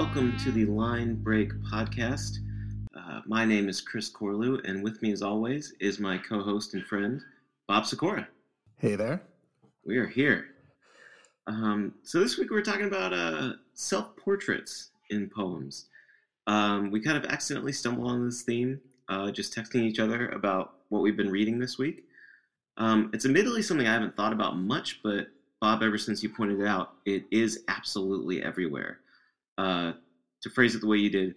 Welcome to the Line Break podcast. Uh, my name is Chris Corlew, and with me, as always, is my co host and friend, Bob Sikora. Hey there. We are here. Um, so, this week we're talking about uh, self portraits in poems. Um, we kind of accidentally stumbled on this theme, uh, just texting each other about what we've been reading this week. Um, it's admittedly something I haven't thought about much, but Bob, ever since you pointed it out, it is absolutely everywhere. Uh, to phrase it the way you did,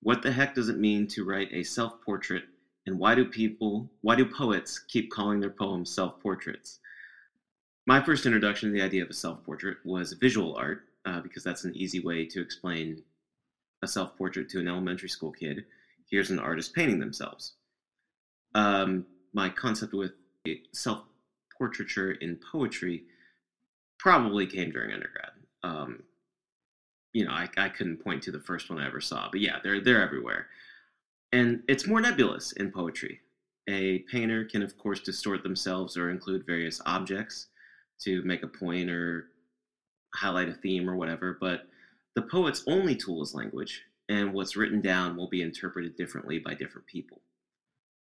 what the heck does it mean to write a self portrait, and why do people, why do poets keep calling their poems self portraits? My first introduction to the idea of a self portrait was visual art, uh, because that's an easy way to explain a self portrait to an elementary school kid. Here's an artist painting themselves. Um, my concept with self portraiture in poetry probably came during undergrad. Um, you know, I, I couldn't point to the first one I ever saw, but yeah, they're they're everywhere, and it's more nebulous in poetry. A painter can, of course, distort themselves or include various objects to make a point or highlight a theme or whatever, but the poet's only tool is language, and what's written down will be interpreted differently by different people,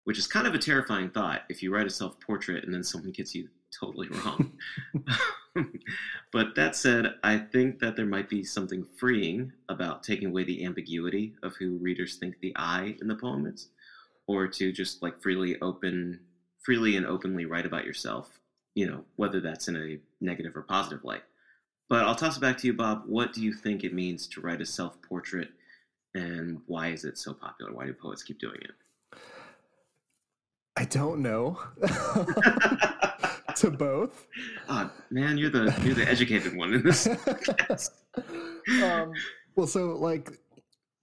which is kind of a terrifying thought if you write a self portrait and then someone gets you totally wrong. but that said, I think that there might be something freeing about taking away the ambiguity of who readers think the I in the poem is, or to just like freely open, freely and openly write about yourself. You know, whether that's in a negative or positive light. But I'll toss it back to you, Bob. What do you think it means to write a self portrait, and why is it so popular? Why do poets keep doing it? I don't know. to both. Oh, man, you're the you're the educated one in this. um, well, so like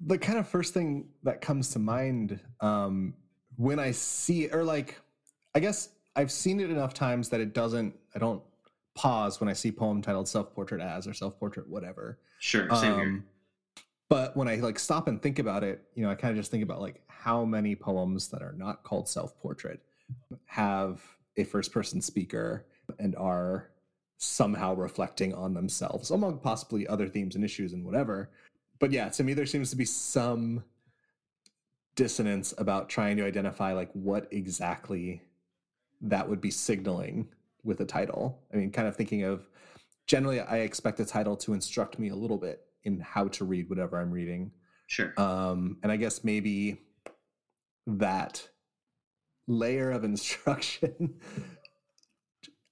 the kind of first thing that comes to mind um, when I see, or like, I guess I've seen it enough times that it doesn't. I don't pause when I see poem titled "self portrait as" or "self portrait whatever." Sure, same um, here. But when I like stop and think about it, you know, I kind of just think about like how many poems that are not called self portrait have a first person speaker and are somehow reflecting on themselves among possibly other themes and issues and whatever. But yeah, to me, there seems to be some dissonance about trying to identify like what exactly that would be signaling with a title. I mean, kind of thinking of generally, I expect a title to instruct me a little bit in how to read whatever I'm reading. Sure. Um, and I guess maybe that layer of instruction.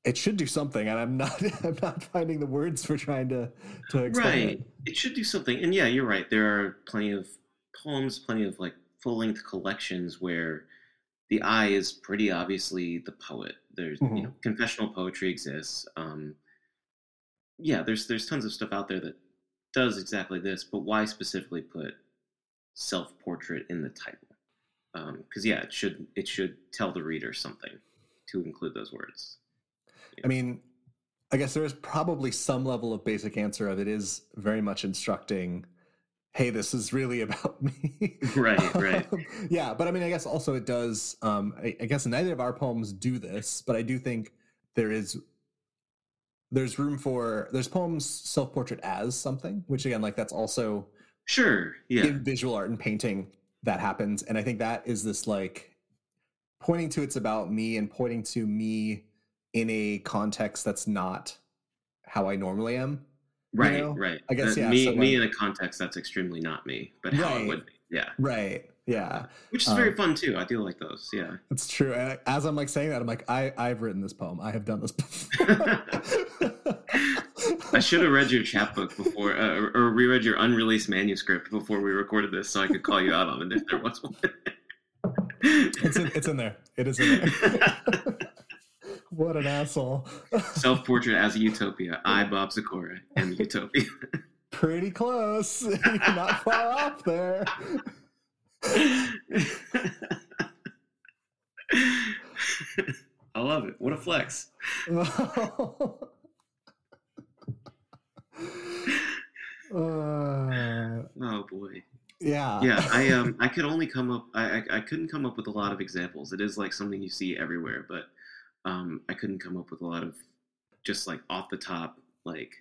It should do something and i'm not i'm not finding the words for trying to to explain right. it. it should do something and yeah you're right. There are plenty of poems plenty of like full-length collections where the I is pretty obviously the poet. There's mm-hmm. you know confessional poetry exists um yeah there's there's tons of stuff out there that does exactly this but why specifically put self-portrait in the title because um, yeah, it should it should tell the reader something to include those words. Yeah. I mean, I guess there is probably some level of basic answer of it is very much instructing. Hey, this is really about me. right, right. Yeah, but I mean, I guess also it does. Um, I, I guess neither of our poems do this, but I do think there is there's room for there's poems self portrait as something, which again, like that's also sure, yeah, in visual art and painting that happens and i think that is this like pointing to it's about me and pointing to me in a context that's not how i normally am right you know? right i guess uh, yeah me, so me in a context that's extremely not me but how right. it would be yeah right yeah which is um, very fun too i do like those yeah it's true And as i'm like saying that i'm like i i've written this poem i have done this before I should have read your chapbook before, uh, or, reread your unreleased manuscript before we recorded this, so I could call you out on it if there was one. it's, in, it's in there. It is in there. what an asshole. Self portrait as a utopia. I, Bob Sikora, am utopia. Pretty close. You're not far off there. I love it. What a flex uh, oh boy. Yeah. Yeah. I um I could only come up I, I, I couldn't come up with a lot of examples. It is like something you see everywhere, but um I couldn't come up with a lot of just like off the top like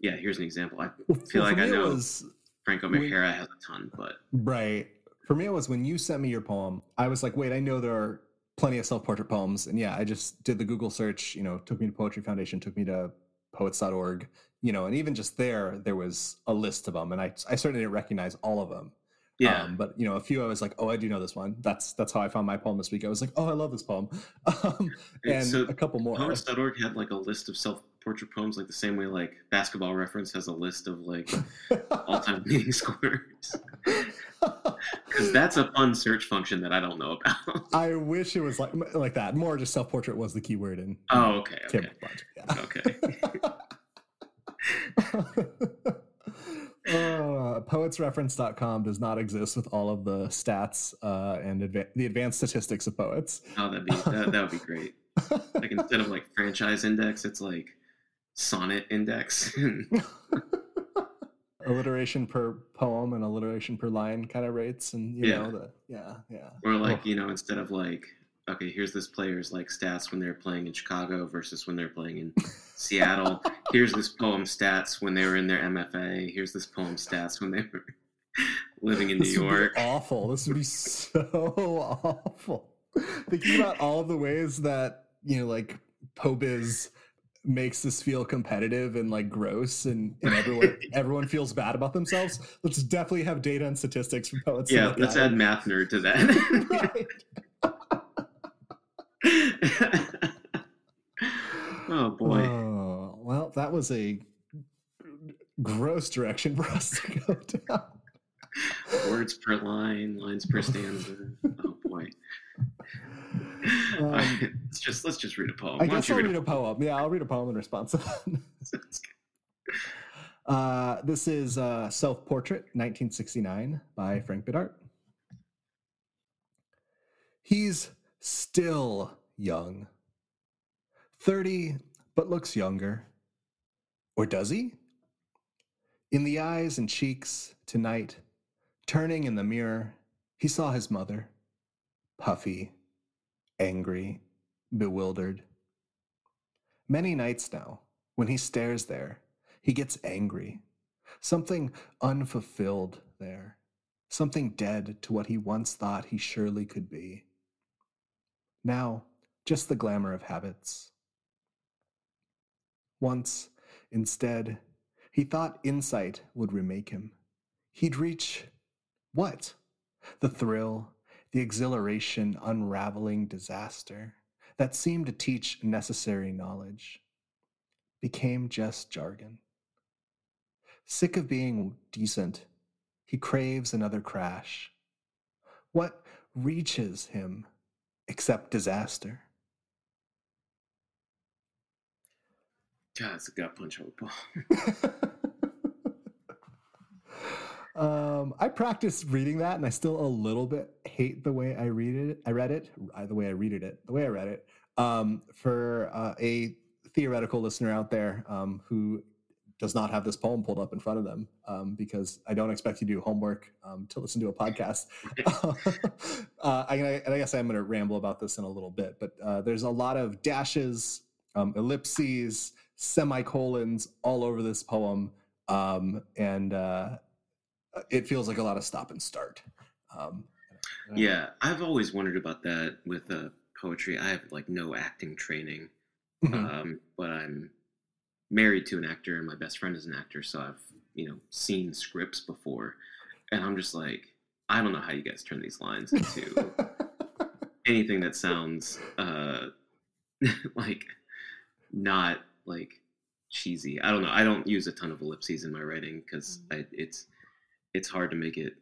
yeah, here's an example. I feel well, like I know was Franco we- has a ton, but right. For me, it was when you sent me your poem. I was like, wait, I know there are plenty of self-portrait poems, and yeah, I just did the Google search. You know, took me to Poetry Foundation, took me to poets.org. You know, and even just there, there was a list of them, and I I certainly didn't recognize all of them. yeah, Um, but you know, a few I was like, oh, I do know this one. That's that's how I found my poem this week. I was like, oh, I love this poem, um, And and so a couple more. Poets.org had like a list of self-portrait poems, like the same way like Basketball Reference has a list of like all-time leading scorers. Because that's a fun search function that I don't know about. I wish it was like like that. More just self portrait was the key word in oh, okay, okay, Bunch. Yeah. okay. uh, poetsreference.com does not exist with all of the stats uh, and adva- the advanced statistics of poets. Oh, that'd be that, that would be great. Like instead of like franchise index, it's like sonnet index. alliteration per poem and alliteration per line kind of rates and you Yeah. know the yeah yeah or like Oh. you know instead of like okay here's this player's like stats when they're playing in chicago versus when they're playing in seattle here's this poem stats when they were in their mfa here's this poem stats when they were living in new this would be york awful this would be so awful thinking about all the ways that you know like pobiz makes this feel competitive and like gross and, and everyone everyone feels bad about themselves let's definitely have data and statistics from poets yeah let's add math nerd to that. Oh boy. Oh, well, that was a gross direction for us to go down. words per line lines per stanza oh boy Um, let's just let's just read a poem I guess I'll read read a poem. Yeah, I'll read a poem in response to that. Uh, this is uh, Self Portrait, 1969, by Frank Bidart. He's still young. 30, but looks younger. Or does he? In the eyes and cheeks tonight, turning in the mirror, he saw his mother, puffy, angry, bewildered. Many nights now, when he stares there, he gets angry. Something unfulfilled there. Something dead to what he once thought he surely could be. Now, just the glamour of habits. Once, instead, he thought insight would remake him. He'd reach what? The thrill, the exhilaration, unraveling disaster that seemed to teach necessary knowledge became just jargon. Sick of being decent, he craves another crash. What reaches him except disaster? God, it's a gut punch of a poem. Um, I practiced reading that, and I still a little bit hate the way I read it. I read it, uh, the way I read it, the way I read it. Um, for uh, a theoretical listener out there um, who does not have this poem pulled up in front of them, um, because I don't expect you to do homework um, to listen to a podcast. uh, I, and I guess I'm going to ramble about this in a little bit, but uh, there's a lot of dashes, um, ellipses, semicolons all over this poem, um, and uh, it feels like a lot of stop and start. Um, and Yeah, I've always wondered about that with uh, poetry. I have like no acting training, Mhm. um, but I'm married to an actor, and my best friend is an actor, so I've you know seen scripts before, and I'm just like, I don't know how you guys turn these lines into anything that sounds uh, like not like cheesy. I don't know. I don't use a ton of ellipses in my writing because it's it's hard to make it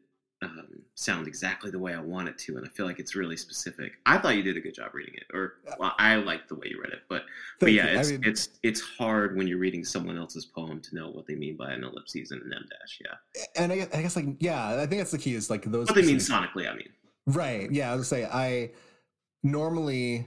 um, sound exactly the way I want it to, and I feel like it's really specific. I thought you did a good job reading it, or well, I liked the way you read it, but but yeah, you. I it's mean- it's it's hard when you're reading someone else's poem to know what they mean by an ellipses and an em dash. Yeah, and I guess, I guess like yeah, I think that's the key is like those. what they mean sonically. I mean, Right. Yeah. I was gonna say I normally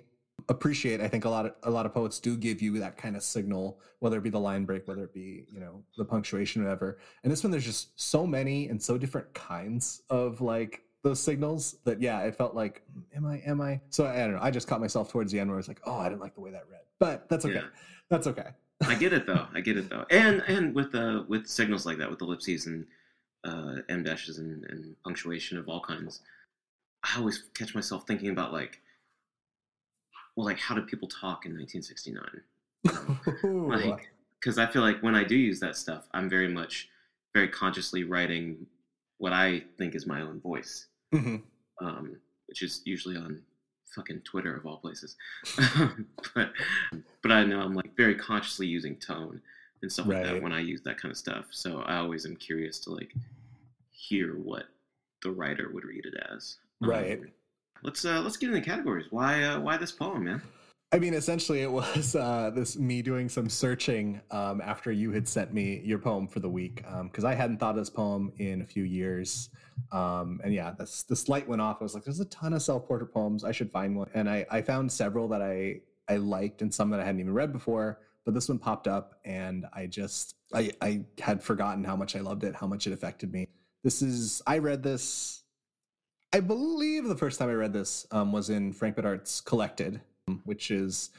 appreciate. I think a lot of a lot of poets do give you that kind of signal, whether it be the line break, whether it be you know the punctuation, whatever. And this one, there's just so many and so different kinds of like those signals that yeah, it felt like am I am I? So I don't know. I just caught myself towards the end where I was like, oh, I didn't like the way that read, but that's okay. Yeah. That's okay. I get it though. I get it though. And and with uh with signals like that, with ellipses and uh, em dashes and, and punctuation of all kinds, I always catch myself thinking about like, well, like how did people talk in 1969? like, because I feel like when I do use that stuff, I'm very much very consciously writing what I think is my own voice, Mhm. um, which is usually on fucking Twitter of all places. but but I know I'm like very consciously using tone and stuff like that when I use that kind of stuff. So I always am curious to like hear what the writer would read it as. Um, Right. Let's uh let's get into categories. Why uh why this poem, man? I mean, essentially, it was uh, this me doing some searching um, after you had sent me your poem for the week because I hadn't thought of this poem in a few years. Um, and yeah, this this light went off. I was like, "There's a ton of self portrait poems. I should find one." And I I found several that I I liked and some that I hadn't even read before. But this one popped up, and I just I I had forgotten how much I loved it, how much it affected me. This is I read this. I believe the first time I read this um, was in Frank Bidart's Collected, which is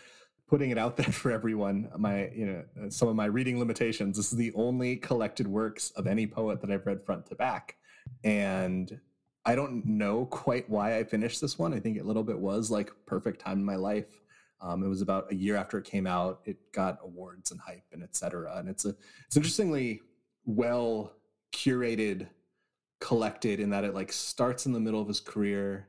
putting it out there for everyone. My, you know, uh, some of my reading limitations. This is the only collected works of any poet that I've read front to back, and I don't know quite why I finished this one. I think a little bit was like perfect time in my life. Um, it was about a year after it came out. It got awards and hype and etc. And it's a it's interestingly well curated, collected in that it like starts in the middle of his career,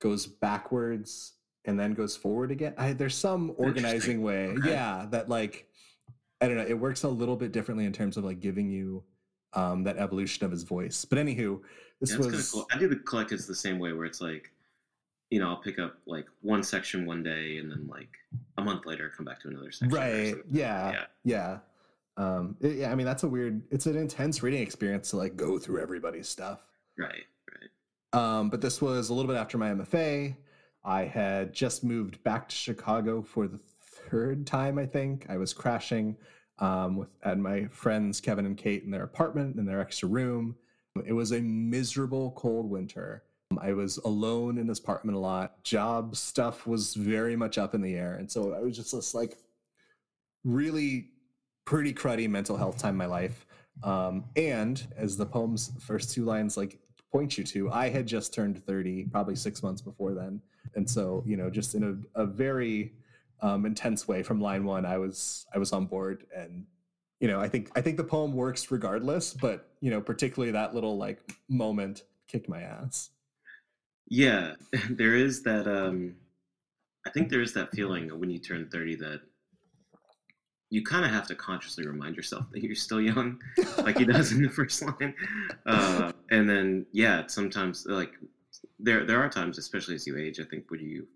goes backwards, and then goes forward again. I, there's some organizing way, Okay. yeah, that like I don't know. It works a little bit differently in terms of like giving you um, that evolution of his voice. But anywho, this Yeah, was cool. I do the collectors the same way where it's like, you know, I'll pick up like one section one day and then like a month later come back to another section. right. Yeah, Yeah. yeah. Um, it- yeah, I mean that's a weird. It's an intense reading experience to like go through everybody's stuff. Right. Right. Um, but this was a little bit after my MFA. I had just moved back to Chicago for the third time, I think. I was crashing um, with at my friends Kevin and Kate in their apartment in their extra room. It was a miserable cold winter. I was alone in this apartment a lot. Job stuff was very much up in the air, and so I was just this like really pretty cruddy mental health time in my life. Um, and as the poem's first two lines like point you to, I had just turned 30, probably six months before then. And so, you know, just in a, a very um, intense way from line one, I was I was on board and you know, I think I think the poem works regardless, but you know, particularly that little like moment kicked my ass. Yeah, there is that. Um, I think there is that feeling when you turn thirty that you kind of have to consciously remind yourself that you're still young, like he does in the first line. Uh, and then, yeah, sometimes like there there are times, especially as you age, I think, when you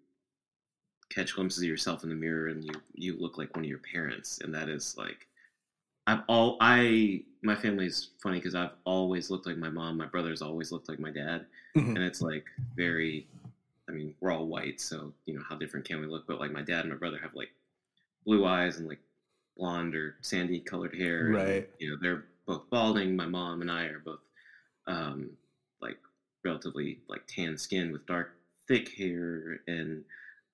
catch glimpses of yourself in the mirror and you you look like one of your parents, and that is like. I've all I my family's funny because I've always looked like my mom. My brother's always looked like my dad, Mhm. and it's like very i mean we're all white so you know how different can we look but like my dad and my brother have like blue eyes and like blonde or sandy colored hair and, Right. you know they're both balding my mom and i are both um like relatively like tan skin with dark thick hair and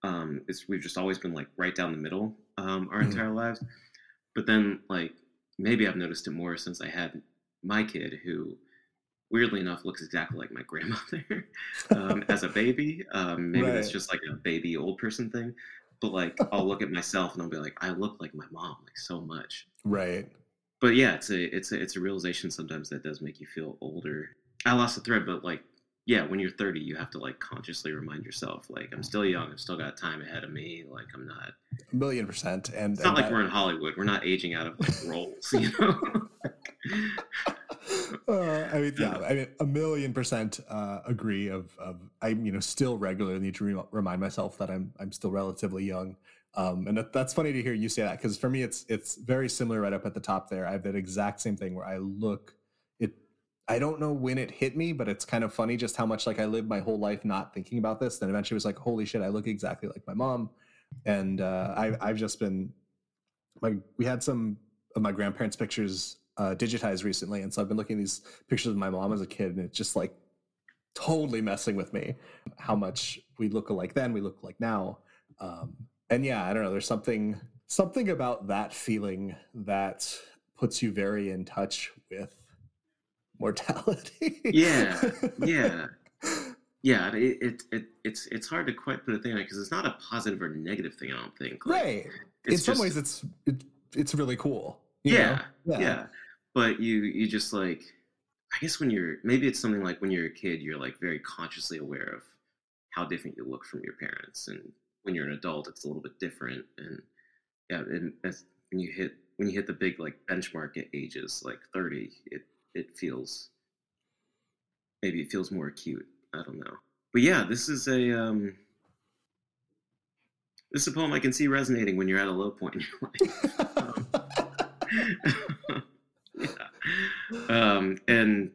um it's we've just always been like right down the middle um our Mhm. entire lives but then like maybe i've noticed it more since i had my kid who weirdly enough looks exactly like my grandmother um, as a baby. Um, maybe that's just like a baby old person thing. But like I'll look at myself and I'll be like, I look like my mom like so much. Right. But yeah, it's a it's a it's a realization sometimes that does make you feel older. I lost the thread, but like yeah, when you're 30, you have to like consciously remind yourself like I'm still young, I've still got time ahead of me. Like I'm not. A million percent. And It's not and like that- we're in Hollywood. We're not aging out of like roles, you know. uh, I mean, yeah, I mean, a million percent uh, agree. Of, of I'm, you know, still regularly need to re- remind myself that I'm I'm still relatively young. Um, and that, that's funny to hear you say that because for me, it's it's very similar right up at the top there. I have that exact same thing where I look. It, I don't know when it hit me, but it's kind of funny just how much like I lived my whole life not thinking about this. Then eventually, it was like, holy shit, I look exactly like my mom. And uh, I, I've just been my we had some of my grandparents' pictures uh, digitized recently, and so I've been looking at these pictures of my mom as a kid, and it's just like totally messing with me how much we look alike then, we look like now. Um, and yeah, I don't know. There's something something about that feeling that puts you very in touch with mortality. Yeah, yeah, yeah. It, it, it it's it's hard to quite put a thing on it because it's not a positive or negative thing. I don't think. Like, right. in some ways, it's it, it's really cool. Yeah, yeah, yeah. But you you just like I guess when you're maybe it's something like when you're a kid, you're like very consciously aware of how different you look from your parents, and when you're an adult, it's a little bit different. And yeah, and as when you hit when you hit the big like benchmark at ages like 30, it it feels maybe it feels more acute. I don't know, but yeah, this is a um, this is a poem I can see resonating when you're at a low point in your life. um. Um, and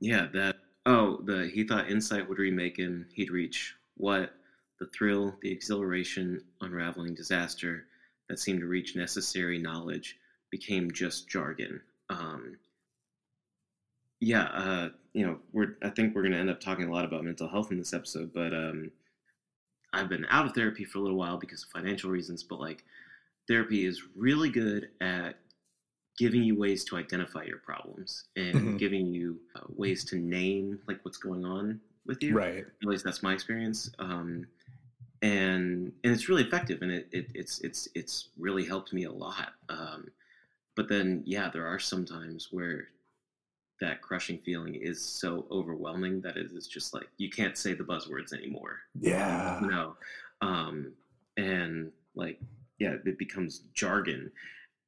yeah, that oh, the he thought insight would remake him. He'd reach what the thrill, the exhilaration, unraveling disaster that seemed to reach necessary knowledge became just jargon. Um, yeah, uh, you know, we're I think we're going to end up talking a lot about mental health in this episode, but um, I've been out of therapy for a little while because of financial reasons, but like therapy is really good at giving you ways to identify your problems and mm-hmm. giving you uh, ways to name like what's going on with you. Right. At least that's my experience. Um, and and it's really effective, and it, it it's it's it's really helped me a lot. Um, but then, yeah, there are some times where that crushing feeling is so overwhelming that it is just like you can't say the buzzwords anymore. Yeah. You know, um, and like yeah, it becomes jargon,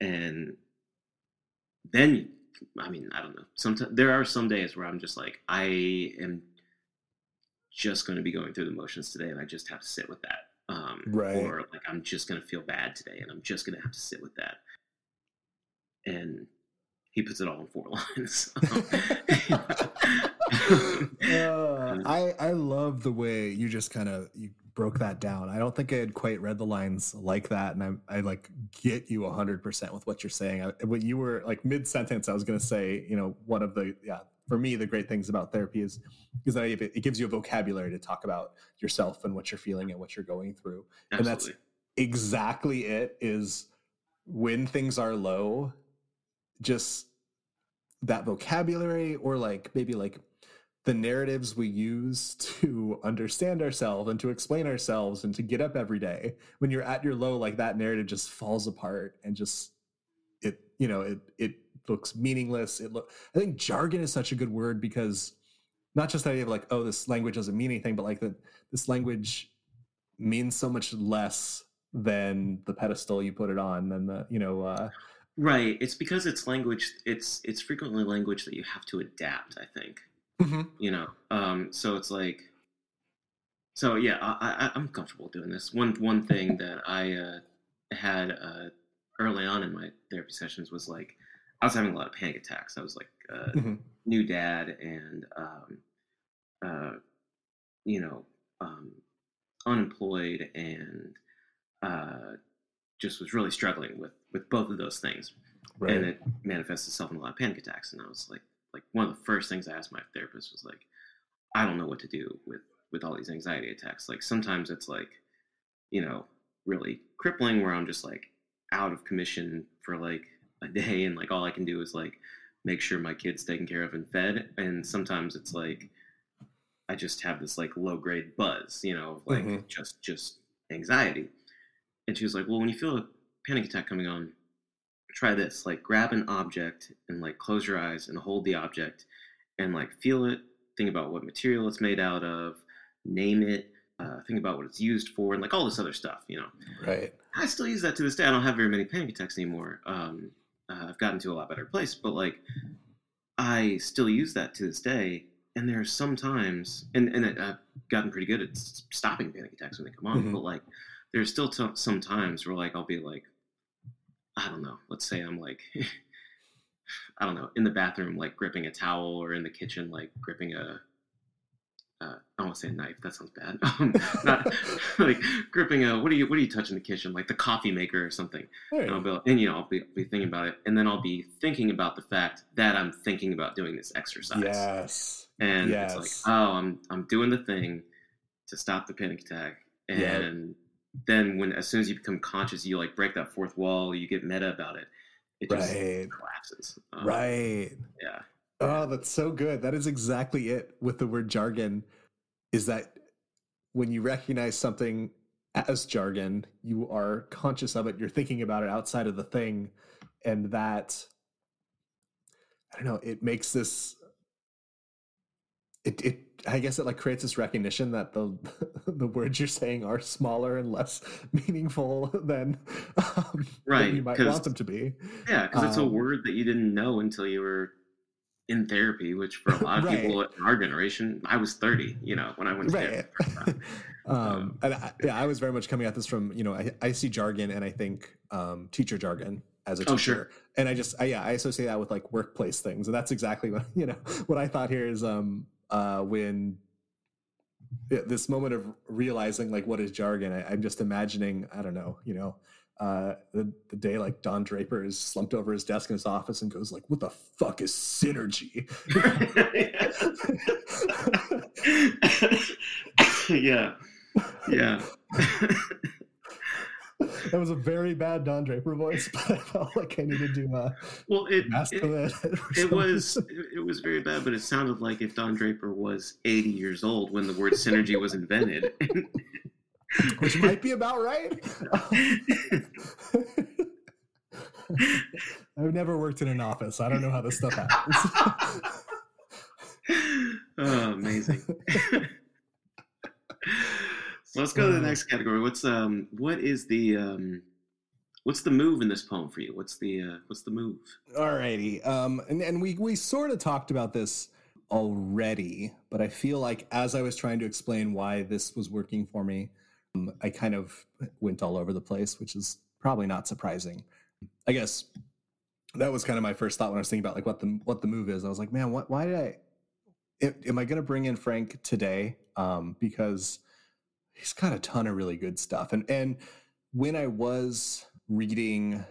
and then I mean, I don't know. Sometimes there are some days where I'm just like, I am just going to be going through the motions today, and I just have to sit with that. Um, right. Or like I'm just going to feel bad today, and I'm just going to have to sit with that. And he puts it all in four lines. uh, I I love the way you just kind of you broke that down. I don't think I had quite read the lines like that, and I, I like get you hundred percent with what you're saying. I, when you were like mid sentence, I was going to say, you know, one of the yeah, for me, the great things about therapy is is that it gives you a vocabulary to talk about yourself and what you're feeling and what you're going through, Absolutely. and that's exactly it. Is when things are low, just that vocabulary or like maybe like the narratives we use to understand ourselves and to explain ourselves and to get up every day when you're at your low like that narrative just falls apart and just it you know it it looks meaningless. It look i think jargon is such a good word because not just the idea of like oh this language doesn't mean anything but like that this language means so much less than the pedestal you put it on than the you know uh right. It's because it's language it's it's frequently language that you have to adapt i think Mm-hmm. You know, um, so it's like, so yeah, I, I, am comfortable doing this. One one thing that I uh, had uh, early on in my therapy sessions was like, I was having a lot of panic attacks. I was like a mm-hmm. new dad and, um, uh, you know, um, unemployed and uh, just was really struggling with with both of those things, right. and it manifests itself in a lot of panic attacks. And I was like, like one of the first things I asked my therapist was like, I don't know what to do with with all these anxiety attacks. Like sometimes it's like, you know, really crippling where I'm just like out of commission for like a day and like all I can do is like make sure my kid's taken care of and fed. And sometimes it's like I just have this like low grade buzz, you know, like mm-hmm. just just anxiety. And she was like, Well, when you feel a panic attack coming on, try this like grab an object and like close your eyes and hold the object and like feel it think about what material it's made out of name it uh, think about what it's used for and like all this other stuff you know? Right. I still use that to this day. I don't have very many panic attacks anymore. Um, uh, i've gotten to a lot better place but like i still use that to this day and there are some times and, and i've gotten pretty good at stopping panic attacks when they come on mm-hmm. but like there's still t- some times where like i'll be like I don't know, let's say I'm like, I don't know, in the bathroom, like gripping a towel or in the kitchen, like gripping a, uh, I don't want to say a knife. That sounds bad. Um, not like gripping a. What are you? What are you touching in the kitchen? Like the coffee maker or something. And, I'll be, and you know, I'll be, be, thinking about it, and then I'll be thinking about the fact that I'm thinking about doing this exercise. Yes. And yes. it's like, oh, I'm I'm doing the thing to stop the panic attack, and yep then when as soon as you become conscious, you like break that fourth wall, you get meta about it. It just Right. collapses. Um, right. Yeah. Oh, that's so good. That is exactly it with the word jargon. Is that when you recognize something as jargon, you are conscious of it, you're thinking about it outside of the thing, and that I don't know, it makes this it it I guess it like creates this recognition that the the words you're saying are smaller and less meaningful than, um, than Right, you might want them to be. Yeah, because it's a Um, word that you didn't know until you were in therapy, which for a lot of people in our generation, I was 30, you know, when I went to right therapy. um and I, yeah i was very much coming at this from you know i, I see jargon and i think um teacher jargon as a teacher Oh, sure. and i just I, yeah i associate that with like workplace things and that's exactly what you know what i thought here is um uh when yeah, this moment of realizing like what is jargon I, i'm just imagining i don't know you know uh the, the day like don draper is slumped over his desk in his office and goes like what the fuck is synergy yeah. Yeah. that was a very bad Don Draper voice, but I felt like I needed to uh, well, it, it, it was it, it was very bad, but it sounded like if Don Draper was 80 years old when the word synergy was invented. which might be about right. I've never worked in an office. I don't know how this stuff happens. oh, amazing. So let's go to the Uh, next category. What's um what is the um what's the move in this poem for you? What's the uh what's the move? Alrighty. Um, and, and we we sort of talked about this already, but I feel like as I was trying to explain why this was working for me, um, I kind of went all over the place, which is probably not surprising. I guess that was kind of my first thought when I was thinking about like what the what the move is. I was like, man, what? Why did I? Am, am I going to bring in Frank today? Um, because he's got a ton of really good stuff, and and when I was reading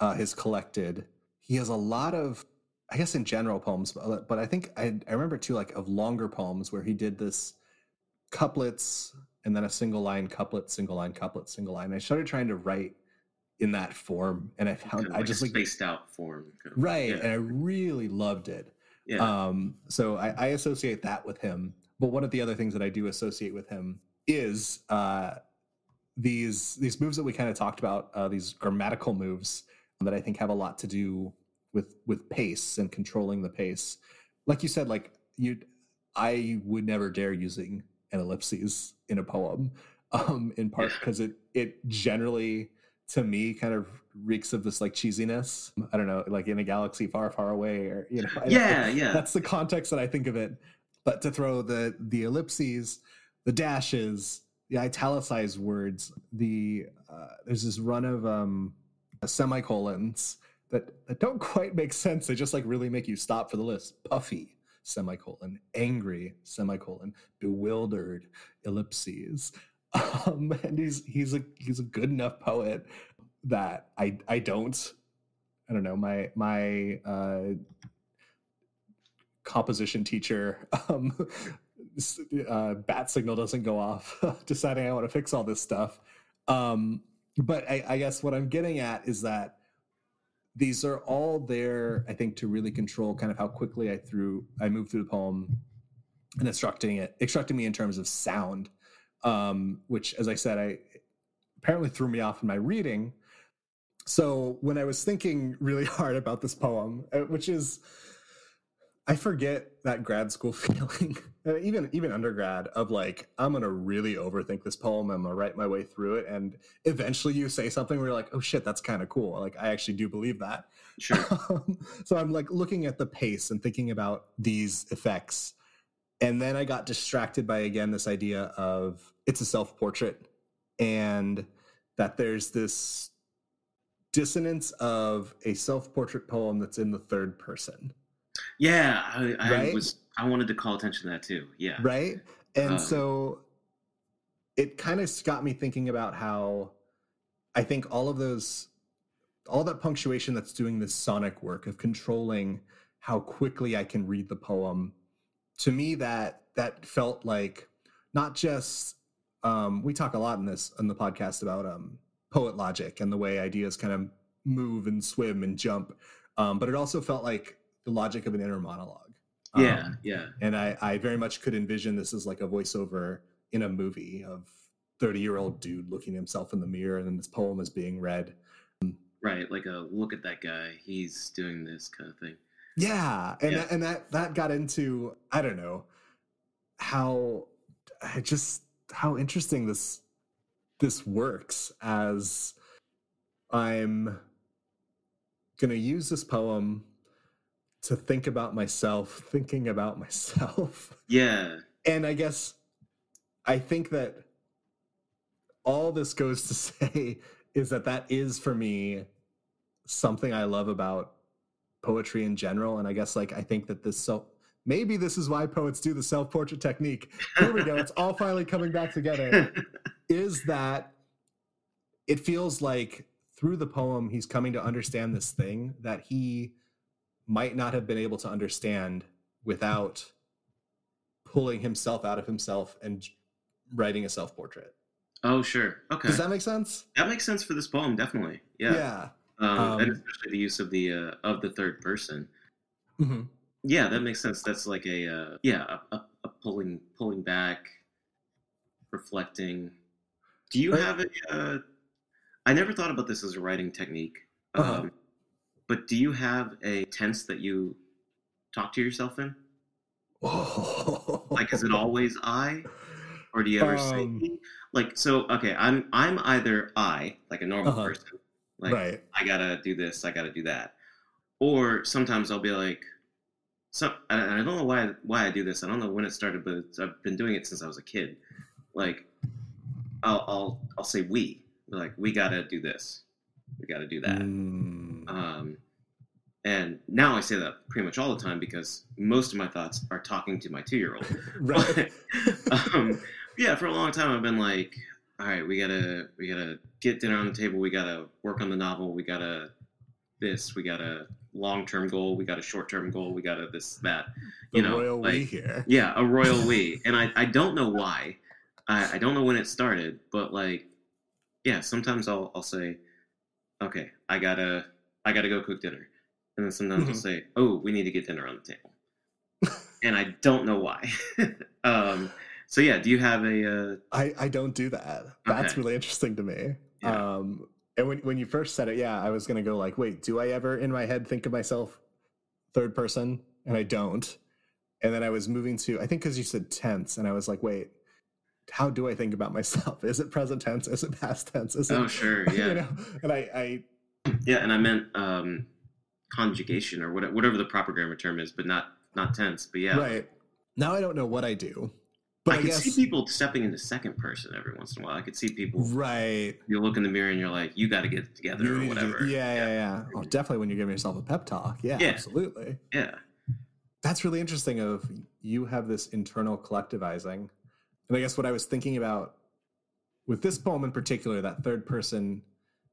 uh, his collected, he has a lot of, I guess, in general poems, but, but I think I, I remember too, like of longer poems where he did this couplets and then a single line couplet, single line couplet, single line. I started trying to write in that form, and I found Kind of I just like spaced out form. kind of- right, Yeah. and I really loved it. yeah. Um, so I, I associate that with him. But one of the other things that I do associate with him is uh, these these moves that we kind of talked about, uh, these grammatical moves that I think have a lot to do with with pace and controlling the pace. Like you said, like you, I would never dare using an ellipses in a poem, um, in part because it it generally to me kind of reeks of this like cheesiness. I don't know, like in a galaxy far, far away, or you know. I yeah, yeah. that's the context that I think of it. But to throw the the ellipses, the dashes, the italicized words, the uh, there's this run of um, semicolons that that don't quite make sense. They just like really make you stop for the list. Puffy semicolon, angry semicolon, bewildered ellipses. Um, and he's he's a he's a good enough poet that I I don't I don't know my my uh, composition teacher um, uh, bat signal doesn't go off deciding I want to fix all this stuff. Um, but I, I guess what I'm getting at is that these are all there, I think, to really control kind of how quickly I threw I move through the poem and instructing it, instructing me in terms of sound, um, which, as I said, I apparently threw me off in my reading. So when I was thinking really hard about this poem, uh, which is I forget that grad school feeling, uh, even even undergrad, of like I'm gonna really overthink this poem. I'm gonna write my way through it, and eventually you say something where you're like, "Oh shit, that's kind of cool." Like I actually do believe that. Sure. Um, so I'm like looking at the pace and thinking about these effects, and then I got distracted by again this idea of it's a self portrait, and that there's this dissonance of a self portrait poem that's in the third person. Yeah, I, I Right? was. I wanted to call attention to that too. Yeah. right and Um, so it kind of got me thinking about how i think all of those all that punctuation that's doing this sonic work of controlling how quickly i can read the poem to me that that felt like not just um, we talk a lot in this in the podcast about um, poet logic and the way ideas kind of move and swim and jump. Um, but it also felt like the logic of an inner monologue. Yeah, Um, yeah, and I, I very much could envision this as like a voiceover in a movie of 30 year old dude looking at himself in the mirror and then this poem is being read right. Like a look at that guy. He's doing this kind of thing. yeah and Yeah. That, and that that got into i don't know how I just how interesting this this works as i'm gonna use this poem to think about myself thinking about myself Yeah, and I guess I think that all this goes to say is that that is for me something I love about poetry in general. And I guess like I think that this so maybe this is why poets do the self portrait technique. Here we go. It's all finally coming back together. Is that it feels like through the poem he's coming to understand this thing that he might not have been able to understand without pulling himself out of himself and writing a self portrait. oh, sure. Okay, Does that make sense? that makes sense for this poem. Definitely. Yeah. Um, Um, and especially the use of the uh, of the third person. Mhm. Yeah, that makes sense. That's like a uh, yeah a, a, pulling pulling back, reflecting. Do you have a? Uh, I never thought about this as a writing technique. Um, Uh-huh. But do you have a tense that you talk to yourself in? Like, is it always I, or do you ever say Um, me? Like, so okay, I'm I'm either I, like a normal Uh-huh. person, like right. I gotta do this, I gotta do that. Or sometimes I'll be like, so and I don't know why why I do this. I don't know when it started, but it's, I've been doing it since I was a kid. Like, I'll I'll I'll say we like we gotta do this, we gotta do that. Mm. Um, and now I say that pretty much all the time because most of my thoughts are talking to my two year old. right. um, yeah, for a long time I've been like, all right, we gotta we gotta get dinner on the table. We gotta work on the novel. We gotta this. We gotta long term goal. We got a short term goal. We got a this that. the You know, royal like we here. yeah, a royal we. And I I don't know why. I I don't know when it started, but like, yeah, sometimes I'll I'll say, okay, I gotta I gotta go cook dinner, and then sometimes I'll Mhm. say, oh, we need to get dinner on the table, and I don't know why. um, so yeah, do you have a? Uh, I, I don't do that. That's Okay. really interesting to me. Yeah. Um, and when, when you first said it, yeah, I was going to go like, wait, do I ever in my head think of myself third person? And I don't. And then I was moving to, I think because you said tense, and I was like, wait, how do I think about myself? Is it present tense? Is it past tense? Is it, oh sure, yeah, you know? And I, I, yeah, and I meant um, conjugation or what, whatever the proper grammar term is, but not not tense. But yeah, right now I don't know what I do, but I, I, could guess, see people stepping into second person every once in a while. I could see people. right. You look in the mirror and you're like, you got to get it together You or need to whatever. yeah, yeah, yeah. Oh, definitely when you're giving yourself a pep talk. Yeah, Yeah. absolutely. yeah, that's really interesting of you have this internal collectivizing and i guess what i was thinking about with this poem in particular that third person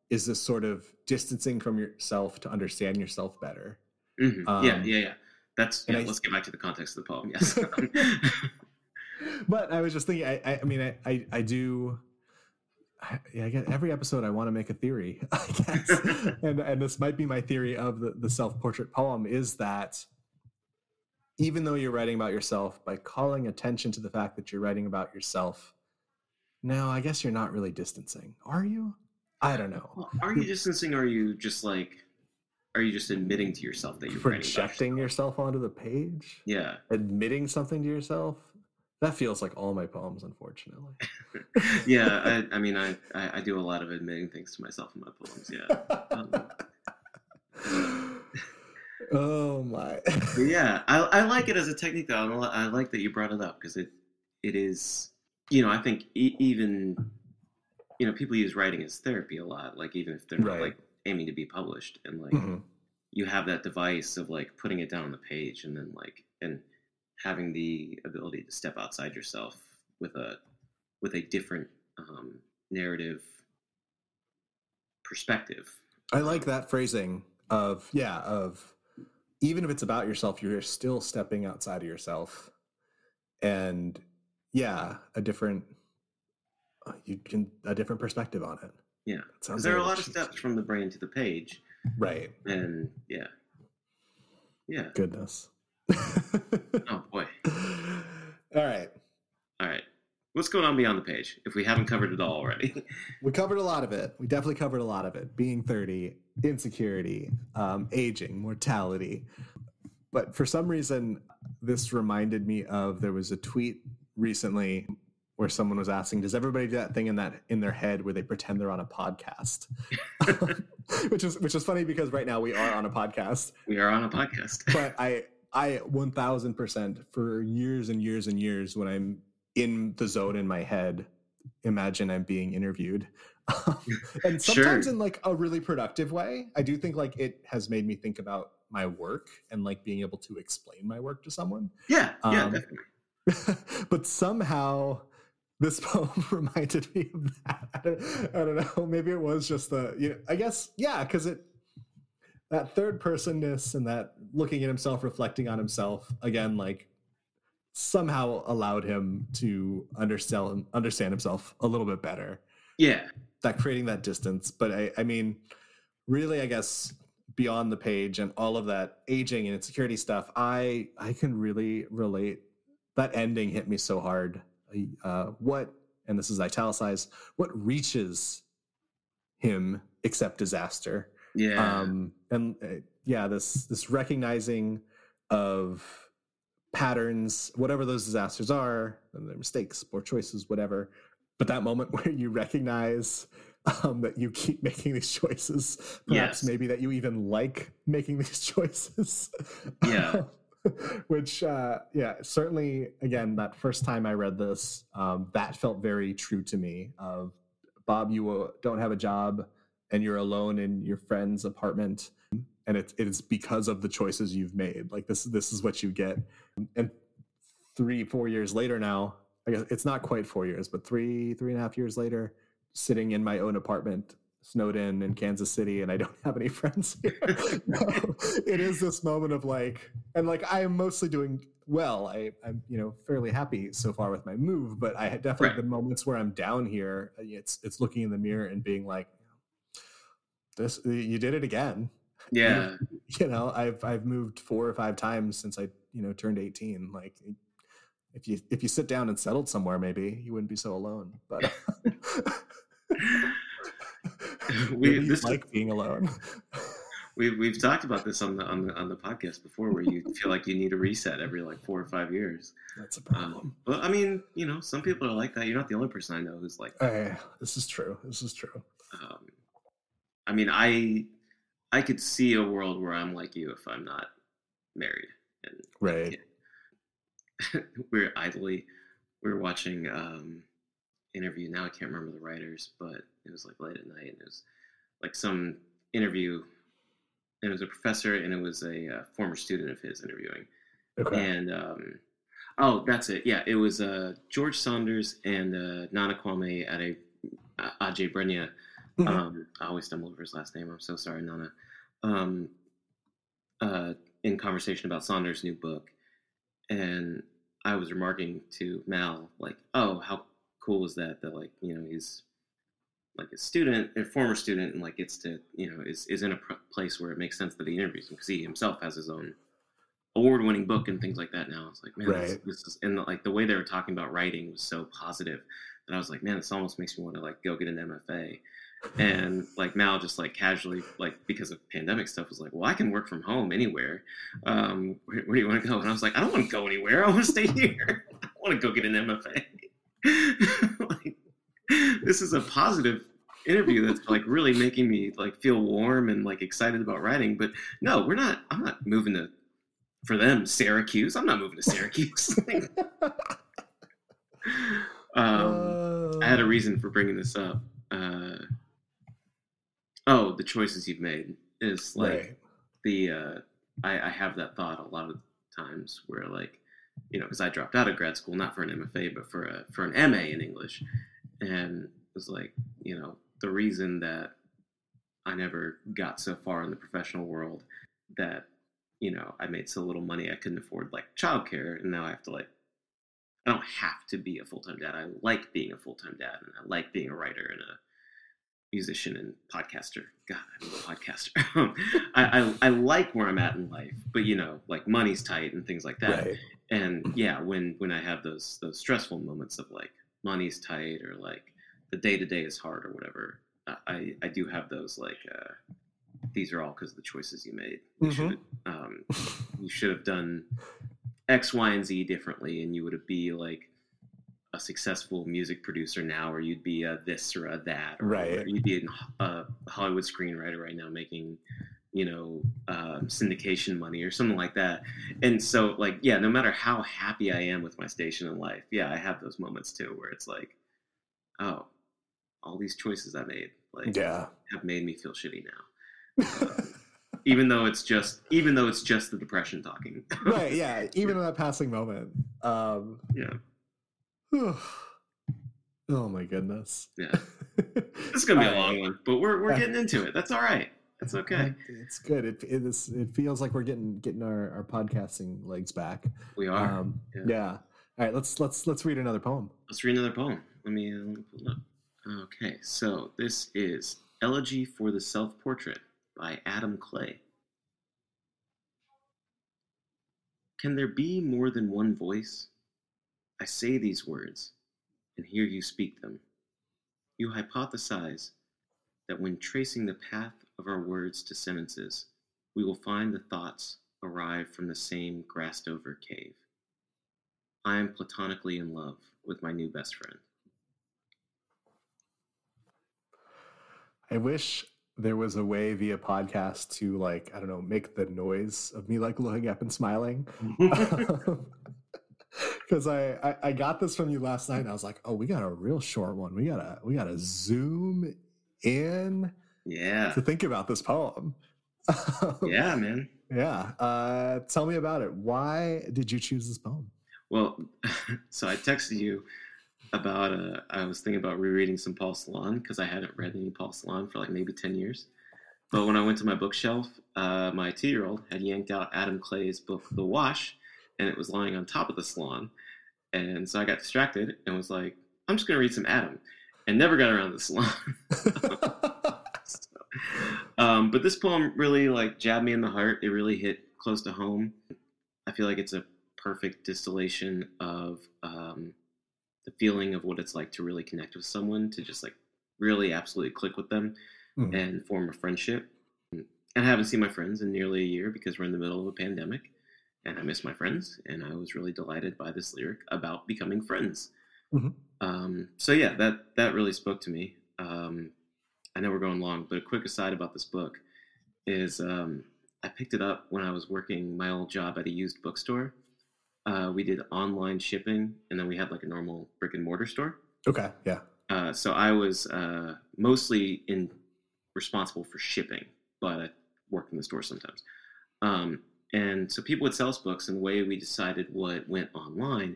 is this sort of distancing from yourself to understand yourself better Mhm. Um, yeah, yeah, yeah. That's yeah, I- let's get back to the context of the poem. Yes. but i was just thinking i i, I mean I, I i do I, yeah, I get every episode I want to make a theory, I guess. and and this might be my theory of the, the self-portrait poem is that even though you're writing about yourself, by calling attention to the fact that you're writing about yourself, no, I guess you're not really distancing, are you? I don't know. Well, are you distancing? Or are you just like, are you just admitting to yourself that you're Projecting yourself onto the page, Yeah. admitting something to yourself. That feels like all my poems, unfortunately. yeah, I, I mean, I, I, I do a lot of admitting things to myself in my poems. Yeah, Um, oh my. Yeah, I, I like it as a technique though. I I like that you brought it up because it it is, you know, I think e- even, you know, people use writing as therapy a lot. Like even if they're not like aiming to be published, and like Mhm. you have that device of like putting it down on the page, and then like and having the ability to step outside yourself with a with a different um, narrative perspective. I like that phrasing of yeah of even if it's about yourself, you're still stepping outside of yourself, and yeah, a different you can a different perspective on it. Yeah, sounds because there are a lot of steps from the brain to the page, Right. and yeah, yeah. Goodness. Oh boy. All right. All right. What's going on beyond the page? If we haven't covered it all already. We covered a lot of it. We definitely covered a lot of it. Being 30, insecurity, um, aging, mortality. But for some reason, this reminded me of there was a tweet recently where someone was asking, "Does everybody do that thing in that in their head where they pretend they're on a podcast?" which is which is funny because right now we are on a podcast. we are on a podcast. But I I 1000% for years and years and years when I'm in the zone in my head imagine I'm being interviewed. and sometimes Sure. in like a really productive way. I do think like it has made me think about my work and like being able to explain my work to someone. Yeah, yeah, Um, definitely. but somehow this poem reminded me of that. I don't, I don't know. Maybe it was just the, you know, I guess, yeah, because it, that third personness and that looking at himself, reflecting on himself, again, like somehow allowed him to understand understand himself a little bit better. Yeah, That creating that distance. But I, I mean, really, I guess beyond the page and all of that aging and insecurity stuff, I I can really relate. That ending hit me so hard. Uh, what and this is italicized. What reaches him except disaster? yeah, um and uh, yeah this this recognizing of patterns whatever those disasters are and their mistakes poor choices whatever but that moment where you recognize um, that you keep making these choices perhaps Yes. maybe that you even like making these choices Yeah. which uh yeah certainly again that first time i read this um that felt very true to me of bob you uh, don't have a job and you're alone in your friend's apartment and it, it is because of the choices you've made. Like this this is what you get. And three four years later now i guess it's not quite four years but three three and a half years later sitting in my own apartment snowed in in kansas city and i don't have any friends here. No, it is this moment of like and like i am mostly doing well. I i'm you know fairly happy so far with my move but i had definitely Right. been moments where i'm down here uh, it's it's looking in the mirror and being like this you did it again. Yeah, you know i've i've moved four or five times since i you know turned 18 like if you if you sit down and settled somewhere maybe you wouldn't be so alone but We- this- like being alone We've we've talked about this on the on the on the podcast before, where you feel like you need a reset every like four or five years. that's a Um, problem well, I mean, you know, some people are like that. You're not the only person I know who's like. Eh, this is true this is true Um, I mean, I I could see a world where I'm like you if I'm not married. And right we're idly we're watching um interview now i can't remember the writers but it was like late at night and it was like some interview and it was a professor and it was a uh, former student of his interviewing okay and um oh that's it yeah it was uh george saunders and uh nana kwame at a uh, Adjei-Brenyah Mhm. um, I always stumble over his last name. I'm so sorry, Nana. Um, uh, in conversation about Saunders' new book, and I was remarking to Mal, like, "Oh, how cool is that? That like, you know, he's like a student, a former student, and like gets to, you know, is is in a pr- place where it makes sense that he interviews him because he himself has his own award-winning book and things like that. Now. It's like, man, Right. this is and like the way they were talking about writing was so positive that I was like, man, this almost makes me want to like go get an MFA and like Mal just like casually like because of pandemic stuff was like well i can work from home anywhere. Um where, where do you want to go? And i was like i don't want to go anywhere. I want to stay here. I want to go get an mfa like this is a positive interview that's like really making me like feel warm and like excited about writing but no we're not i'm not moving to for them syracuse i'm not moving to syracuse um I had a reason for bringing this up. Uh, oh, the choices you've made is like right the. Uh, I, I have that thought a lot of times where like, you know, because I dropped out of grad school not for an MFA but for a for an MA in English, and it was like you know the reason that I never got so far in the professional world that you know I made so little money I couldn't afford like childcare and now I have to like I don't have to be a full time dad. I like being a full time dad, and I like being a writer and a musician and podcaster. God, I'm a podcaster. I, I, I like where I'm at in life, but you know, like money's tight and things like that. Right. And yeah, when when I have those those stressful moments of like money's tight or like the day to day is hard or whatever, I I do have those like uh, these are all because of the choices you made. You Mhm. should um, you should have done X, Y, and Z differently, and you would be like a successful music producer now, or you'd be a this or a that, or Right. You'd be a a Hollywood screenwriter right now, making you know um, syndication money or something like that. And so, like, yeah, no matter how happy I am with my station in life, yeah, I have those moments too where it's like, oh, all these choices I made, like, Yeah. have made me feel shitty now. Even though it's just, even though it's just the depression talking. right. Yeah. Even in that passing moment. Um, yeah, oh my goodness. yeah. This is gonna be a long right. one, but we're we're getting into it. That's all right. That's okay. It's good. It it, is, it feels like we're getting getting our, our podcasting legs back. We are. Um, yeah. yeah. All right. Let's let's let's read another poem. Let's read another poem. Let me, uh, let me pull it up. Okay, so this is Elegy for the Self Portrait by Adam Clay. Can there be more than one voice? I say these words and hear you speak them. You hypothesize that when tracing the path of our words to sentences, we will find the thoughts arrive from the same grassed over cave. I am platonically in love with my new best friend. I wish there was a way via podcast to like I don't know make the noise of me like looking up and smiling. Because I, I I got this from you last night and I was like, oh, we got a real short one. We gotta we gotta zoom in yeah. to think about this poem. Yeah, man. yeah. Uh, tell me about it. Why did you choose this poem? Well, so I texted you about uh I was thinking about rereading some Paul Celan because I hadn't read any Paul Celan for like maybe 10 years. But when I went to my bookshelf, uh, my two year old had yanked out Adam Clay's book, The Wash, and it was lying on top of the Celan. And so I got distracted and was like, I'm just going to read some Adam, and never got around to the Celan. um, but this poem really like jabbed me in the heart. It really hit close to home. I feel like it's a perfect distillation of um, the feeling of what it's like to really connect with someone, to just like really absolutely click with them Mhm. and form a friendship. And I haven't seen my friends in nearly a year because we're in the middle of a pandemic, and I miss my friends. And I was really delighted by this lyric about becoming friends. Mhm. Um, so yeah, that that really spoke to me. Um, I know we're going long, but a quick aside about this book is um, I picked it up when I was working my old job at a used bookstore. Uh, we did online shipping, and then we had like a normal brick and mortar store. okay. Yeah. Uh, so I was uh, mostly in responsible for shipping, but I worked in the store sometimes. Um, and so people would sell us books, and the way we decided what went online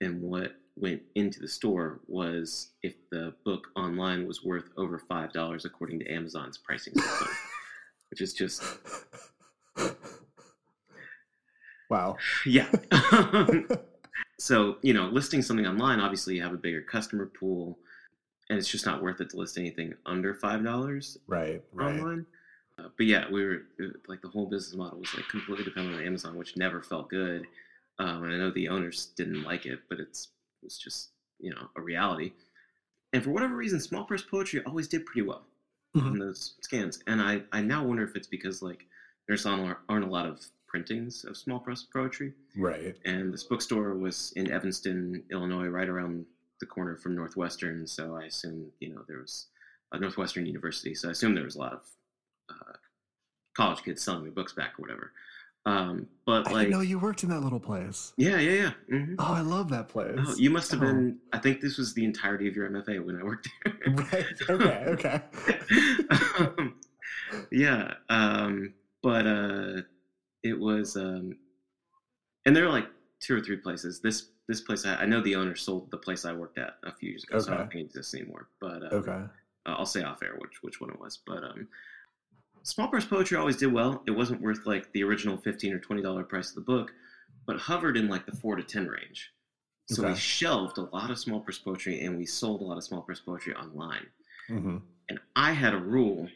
and what went into the store was if the book online was worth over five dollars according to Amazon's pricing system, which is just wow. yeah. so you know, listing something online, obviously you have a bigger customer pool, and it's just not worth it to list anything under five dollars right. Right. online. Uh, but yeah, we were like the whole business model was like completely dependent on Amazon, which never felt good. Um, and I know the owners didn't like it, but it's it's just you know a reality. And for whatever reason, small press poetry always did pretty well Mhm. on those scans. And I I now wonder if it's because like there's aren't a lot of printings of small press poetry, Right. and this bookstore was in Evanston, Illinois, right around the corner from Northwestern. So I assume you know there was a Northwestern University. So I assume there was a lot of uh, college kids selling their books back or whatever. Um, but I like, didn't you worked in that little place. yeah, yeah, yeah. hmm Oh, I love that place. Oh, you must have Oh. been. I think this was the entirety of your MFA when I worked there. Right. Okay. Okay. um, yeah, um, but uh, it was, um, and there were like two or three places. This this place, I, I know the owner sold the place I worked at a few years ago, so I don't Okay. think it exists anymore. But um, Okay. uh, I'll say off air which which one it was. But um, small press poetry always did well. It wasn't worth like the original fifteen or twenty dollar price of the book, but hovered in like the four to ten range. So we shelved a lot of small press poetry and we sold a lot of small press poetry online. hmm And I had a rule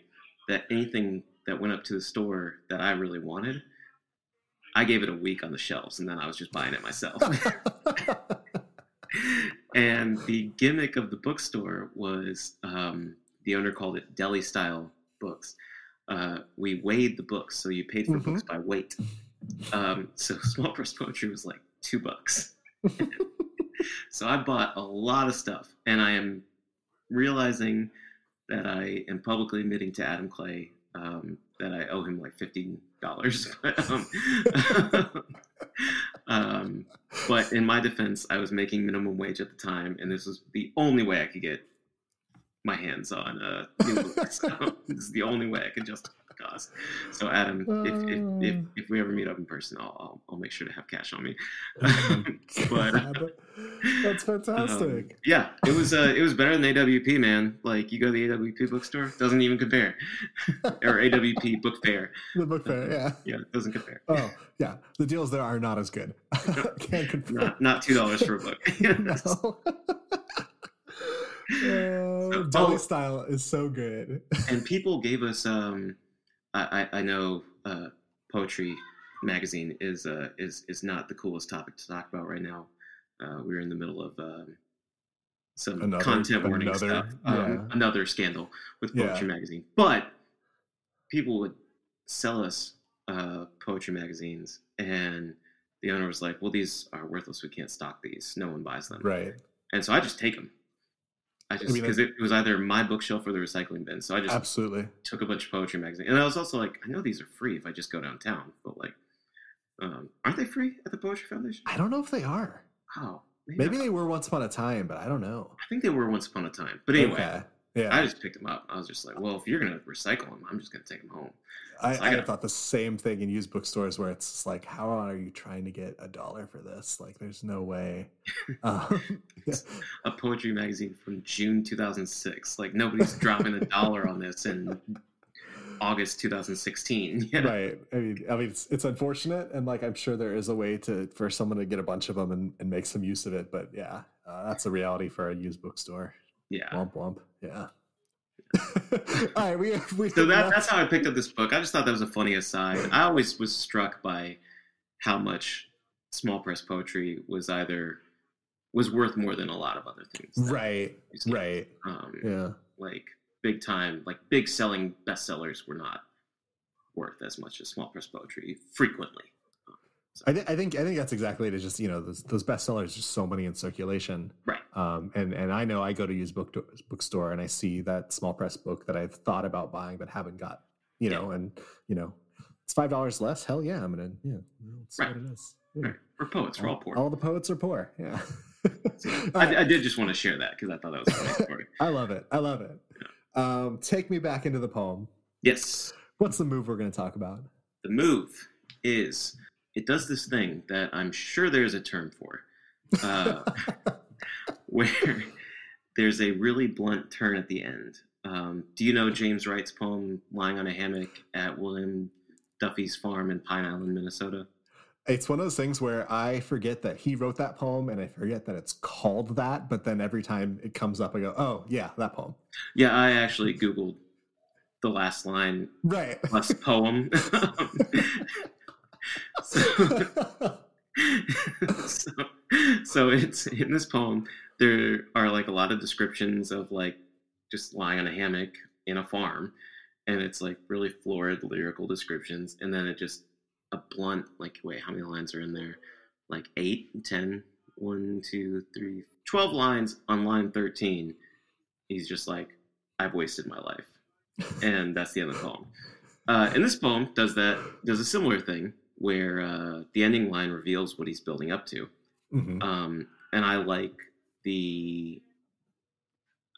that anything that went up to the store that I really wanted, I gave it a week on the shelves and then I was just buying it myself. and the gimmick of the bookstore was um, the owner called it deli style books. Uh, we weighed the books, so you paid for Mhm. books by weight. Um, so small press poetry was like two bucks. so I bought a lot of stuff, and I am realizing that I am publicly admitting to Adam Clay um, that I owe him like fifteen dollars. But, um, um, but in my defense, I was making minimum wage at the time, and this was the only way I could get my hands on uh, new books. So this is the only way I could justify the cost. So, Adam, if, if, if, if we ever meet up in person, I'll, I'll, I'll make sure to have cash on me. but that's fantastic. um, yeah, it was uh, it was better than AWP, man. Like you go to the AWP bookstore, doesn't even compare, or AWP book fair. the book fair, yeah. Yeah, it doesn't compare. Oh, yeah. The deals there are not as good. Can't confirm. Not not two dollars for a book. No. deli oh. style is so good. and people gave us um i i, I know uh poetry magazine is uh is is not the coolest topic to talk about right now uh we're in the middle of um some Another- content warning another- stuff um, yeah. another scandal with Yeah. poetry magazine but people would sell us uh poetry magazines and the owner was like well these are worthless we can't stock these no one buys them Right. and so i just take them i just mean, because it, it was either my bookshelf or the recycling bin so i just Absolutely. took a bunch of poetry magazines, and I was also like, I know these are free if I just go downtown, but like, um, aren't they free at the Poetry Foundation? I don't know if they are. Oh, Maybe I, they were once upon a time, but I don't know. I think they were once upon a time. But anyway, Okay. Yeah. I just picked them up. I was just like, well, if you're gonna recycle them, I'm just gonna take them home. I, So I I got- thought the same thing in used bookstores where it's like, how are you trying to get a dollar for this? Like, there's no way. Um, yeah. A poetry magazine from June 2006. Like nobody's dropping a dollar on this in August 2016. Yeah. Right. I mean, I mean, it's, it's unfortunate, and like I'm sure there is a way to for someone to get a bunch of them and, and make some use of it. But yeah, uh, that's a reality for a used bookstore. Yeah. Womp womp. Yeah. All right, we we So that, that's how I picked up this book. I just thought that was a funny aside. I always was struck by how much small press poetry was either was worth more than a lot of other things. right, right. Um, Yeah, Like big time, like big selling bestsellers were not worth as much as small press poetry frequently. I, th- I think I think that's exactly it. It's just you know those, those bestsellers, just so many in circulation. Right. Um, and and I know I go to use book bookstore and I see that small press book that I've thought about buying but haven't got. You Yeah. know, and you know, it's five dollars less. Hell yeah, I'm gonna yeah. That's Right. what it is. Yeah. Right. We're poets. We're all poor. All the poets are poor. Yeah. So, I. I did just want to share that because I thought that was a funny story. I love it. I love it. Um, take me back into the poem. Yes. What's the move we're going to talk about? The move is it does this thing that I'm sure there's a term for, uh, where there's a really blunt turn at the end. Um, do you know James Wright's poem "Lying on a Hammock" at William Duffy's farm in Pine Island, Minnesota? It's one of those things where I forget that he wrote that poem and I forget that it's called that, but then every time it comes up, I go, oh, yeah, that poem. Yeah, I actually googled the last line Right. plus poem. so, so, so it's in this poem there are like a lot of descriptions of like just lying on a hammock in a farm and it's like really florid lyrical descriptions and then it just a blunt like wait how many lines are in there like eight ten one two three 12 lines on line 13 he's just like i've wasted my life and that's the end of the poem uh, and this poem does that does a similar thing where uh, the ending line reveals what he's building up to Mhm. um, and I like the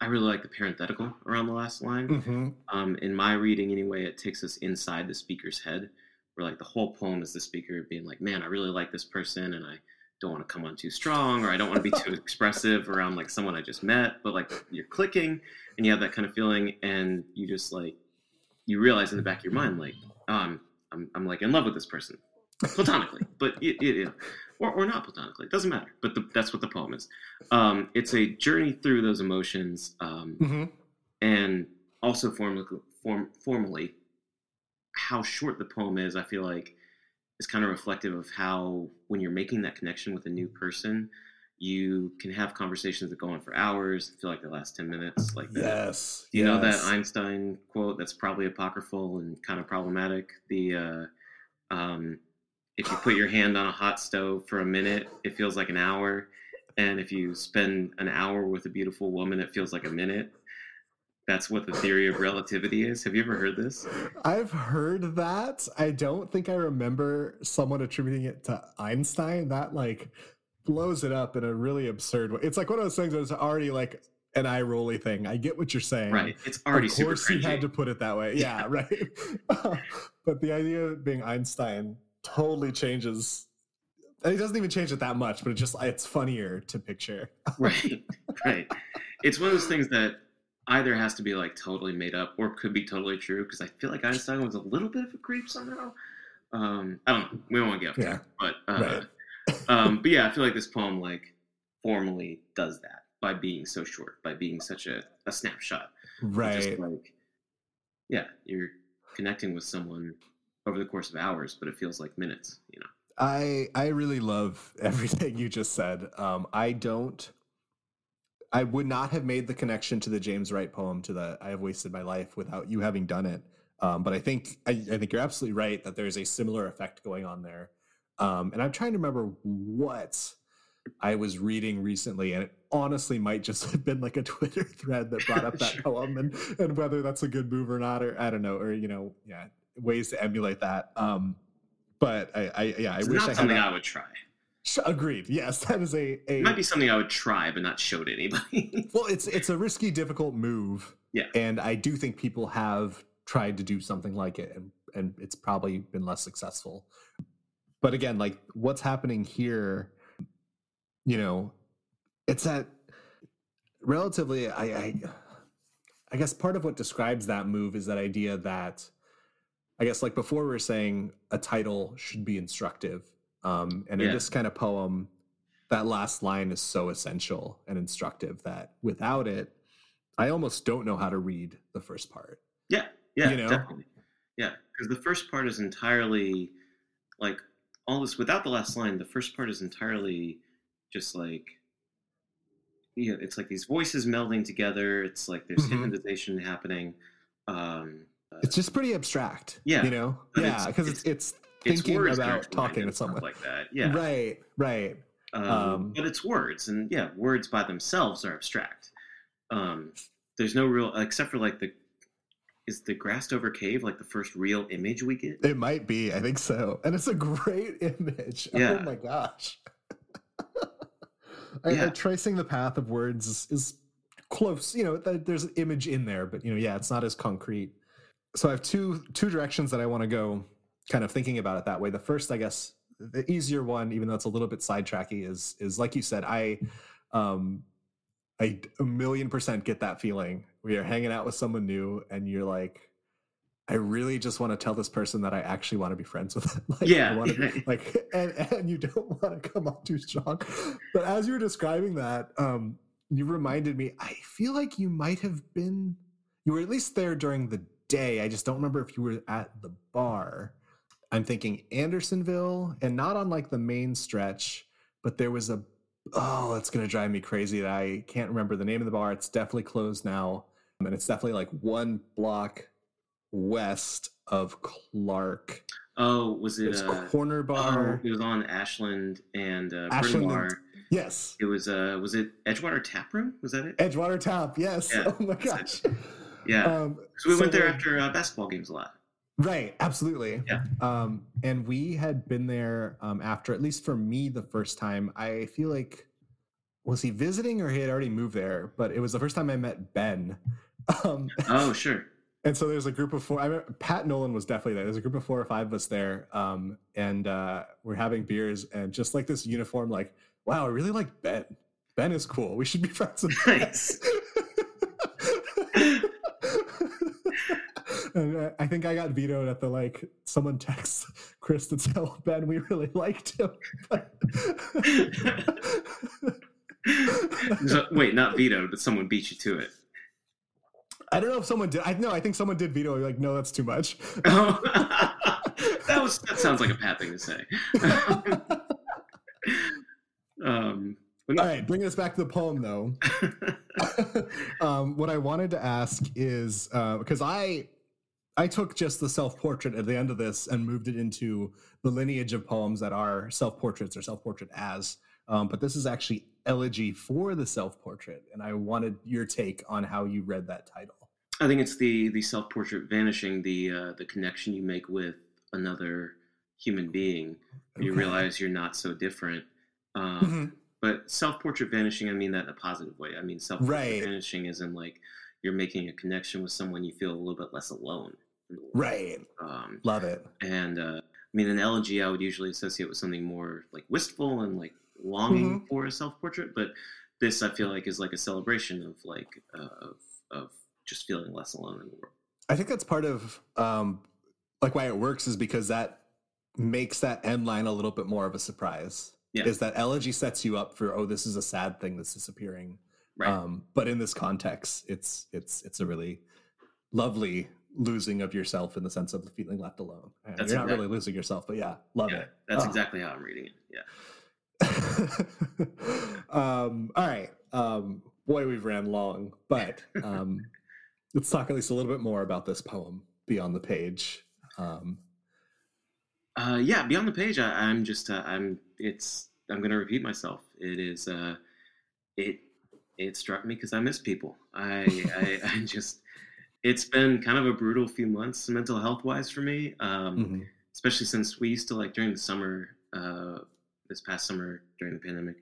I really like the parenthetical around the last line. Mhm. Um, in my reading, anyway, it takes us inside the speaker's head, where like the whole poem is the speaker being like, "Man, I really like this person, and I don't want to come on too strong, or I don't want to be too expressive around like someone I just met." But like you're clicking, and you have that kind of feeling, and you just like you realize in the back of your mind, like, oh, I'm I'm, I'm like in love with this person, platonically, but it, it, it or, or not platonically, it doesn't matter. But the, that's what the poem is. Um, it's a journey through those emotions, um, Mm-hmm. and also formally, form, formally, how short the poem is. I feel like is kind of reflective of how when you're making that connection with a new person, you can have conversations that go on for hours. Feel like they last ten minutes. Like that. Yes. You know that. Einstein quote that's probably apocryphal and kind of problematic. The uh, um, if you put your hand on a hot stove for a minute, it feels like an hour, and if you spend an hour with a beautiful woman, it feels like a minute. That's what the theory of relativity is. Have you ever heard this? I've heard that. I don't think I remember someone attributing it to Einstein. That like blows it up in a really absurd way. It's like one of those things that's already like an eye rolly thing. I get what you're saying. Right. It's already of super course he cringy. had to put it that way. Yeah, right. but the idea of being Einstein totally changes. and It doesn't even change it that much, but it just it's funnier to picture. right right it's one of those things that either has to be like totally made up or could be totally true because i feel like einstein was a little bit of a creep somehow um i don't know we don't want to get off Yeah. track, but uh Right. um but yeah i feel like this poem like formally does that by being so short by being such a, a snapshot Right. just like yeah you're connecting with someone over the course of hours but it feels like minutes you know I I really love everything you just said. Um, I don't. I would not have made the connection to the James Wright poem to the "I have wasted my life" without you having done it. Um, but I think I, I think you're absolutely right that there's a similar effect going on there. Um, and I'm trying to remember what I was reading recently, and it honestly might just have been like a Twitter thread that brought up that Sure. poem, and and whether that's a good move or not, or I don't know, or you know, yeah, ways to emulate that. Um, but I, I yeah, I it's wish not I had something i would try Agreed. Yes, that is a a it might be something i would try but not show to anybody well. It's it's a risky, difficult move. Yeah. and I do think people have tried to do something like it, and and it's probably been less successful. But again, like what's happening here, you know, it's that relatively. I I, I guess part of what describes that move is that idea that. I guess like before we are saying a title should be instructive. Um, and in this kind of poem, that last line is so essential and instructive that without it, I almost don't know how to read the first part. Yeah, yeah, You know? definitely. Yeah, because the first part is entirely like all this without the last line. The first part is entirely just like you know, it's like these voices melding together. It's like there's Mhm. hypnotization happening. Um, It's just pretty abstract. Yeah, You know? but Yeah, because it's, it's it's thinking about talking to someone. like that. Yeah, Right, right. Um, Um, but it's words, and yeah, words by themselves are abstract. Um, there's no real, except for like the, is the grassed over cave like the first real image we get? It might be. I think so. And it's a great image. Yeah. Oh my gosh. I, Yeah. I- tracing the path of words is, is close. You know, th- there's an image in there, but you know, yeah, it's not as concrete. So I have two two directions that I want to go, kind of thinking about it that way. The first, I guess, the easier one, even though it's a little bit sidetracky, is is like you said, I um I a million percent get that feeling. We are hanging out with someone new and you're like, I really just want to tell this person that I actually want to be friends with. them. like, Yeah, I want to yeah. be, like, and and you don't want to come off too strong. But as you were describing that, um, you reminded me. I feel like you might have been, you were at least there during the day. I just don't remember if you were at the bar. I'm thinking Andersonville, and not on like the main stretch, but there was a. Oh, it's gonna drive me crazy that I can't remember the name of the bar. It's definitely closed now, and it's definitely like one block west of Clark. Oh, was it? It's Uh, Corner oh, Bar. it was on Ashland and uh, Ashland and- Yes, It was. Uh, was it Edgewater Tap Room? Was that it? Edgewater Tap. Yes. Yeah, oh my gosh. Yeah. Um, so we so went there there- after uh, basketball games a lot. Right, absolutely. Yeah. Um, and we had been there um, after, at least for me, the first time. I feel like was he visiting or he had already moved there? But it was the first time I met Ben. Um, Oh, sure. and so there's a group of four. I remember Pat Nolan was definitely there. There's a group of four or five of us there, um, and uh, we're having beers and just like this uniform. Like, wow, I really like Ben. Ben is cool. We should be friends with. Nice. And uh, I think I got vetoed at the like someone texts Chris to tell Ben we really liked him. So- wait, not vetoed, but someone beat you to it. I don't know if someone did. I know. I think someone did veto. Like, no, that's too much. Oh, that was that sounds like a bad thing to say. um, All bringing us back to the poem though. um, what I wanted to ask is because I I took just the self portrait at the end of this and moved it into the lineage of poems that are self portraits or self portrait as. Um, but this is actually elegy for the self portrait, and I wanted your take on how you read that title. I think it's the the self portrait vanishing, the uh, the connection you make with another human being. You realize you're not so different. Um, Mhm. But self portrait vanishing, I mean that in a positive way. I mean self portrait Right. vanishing is in like you're making a connection with someone you feel a little bit less alone. In the world. Right, Um, love it. and uh, I mean, an elegy I would usually associate with something more like wistful and like longing Mm-hmm. for a self portrait. But this I feel like is like a celebration of like uh, of of just feeling less alone in the world. I think that's part of um, like why it works is because that makes that end line a little bit more of a surprise. Yeah. Is that elegy sets you up for oh this is a sad thing that's disappearing, Right. um, but in this context it's it's it's a really lovely losing of yourself in the sense of feeling left alone. And That's You're not really losing yourself, but yeah, love yeah, it. that's Oh. exactly how I'm reading it. Yeah. um, all right. Um, boy, we've ran long, but um, let's talk at least a little bit more about this poem beyond the page. Um, Uh, yeah, beyond the page, I, I'm just uh, I'm it's I'm gonna repeat myself. It is uh, it it struck me because I miss people. I, I I just it's been kind of a brutal few months mental health wise for me. Um, mhm. especially since we used to like during the summer, uh, this past summer during the pandemic,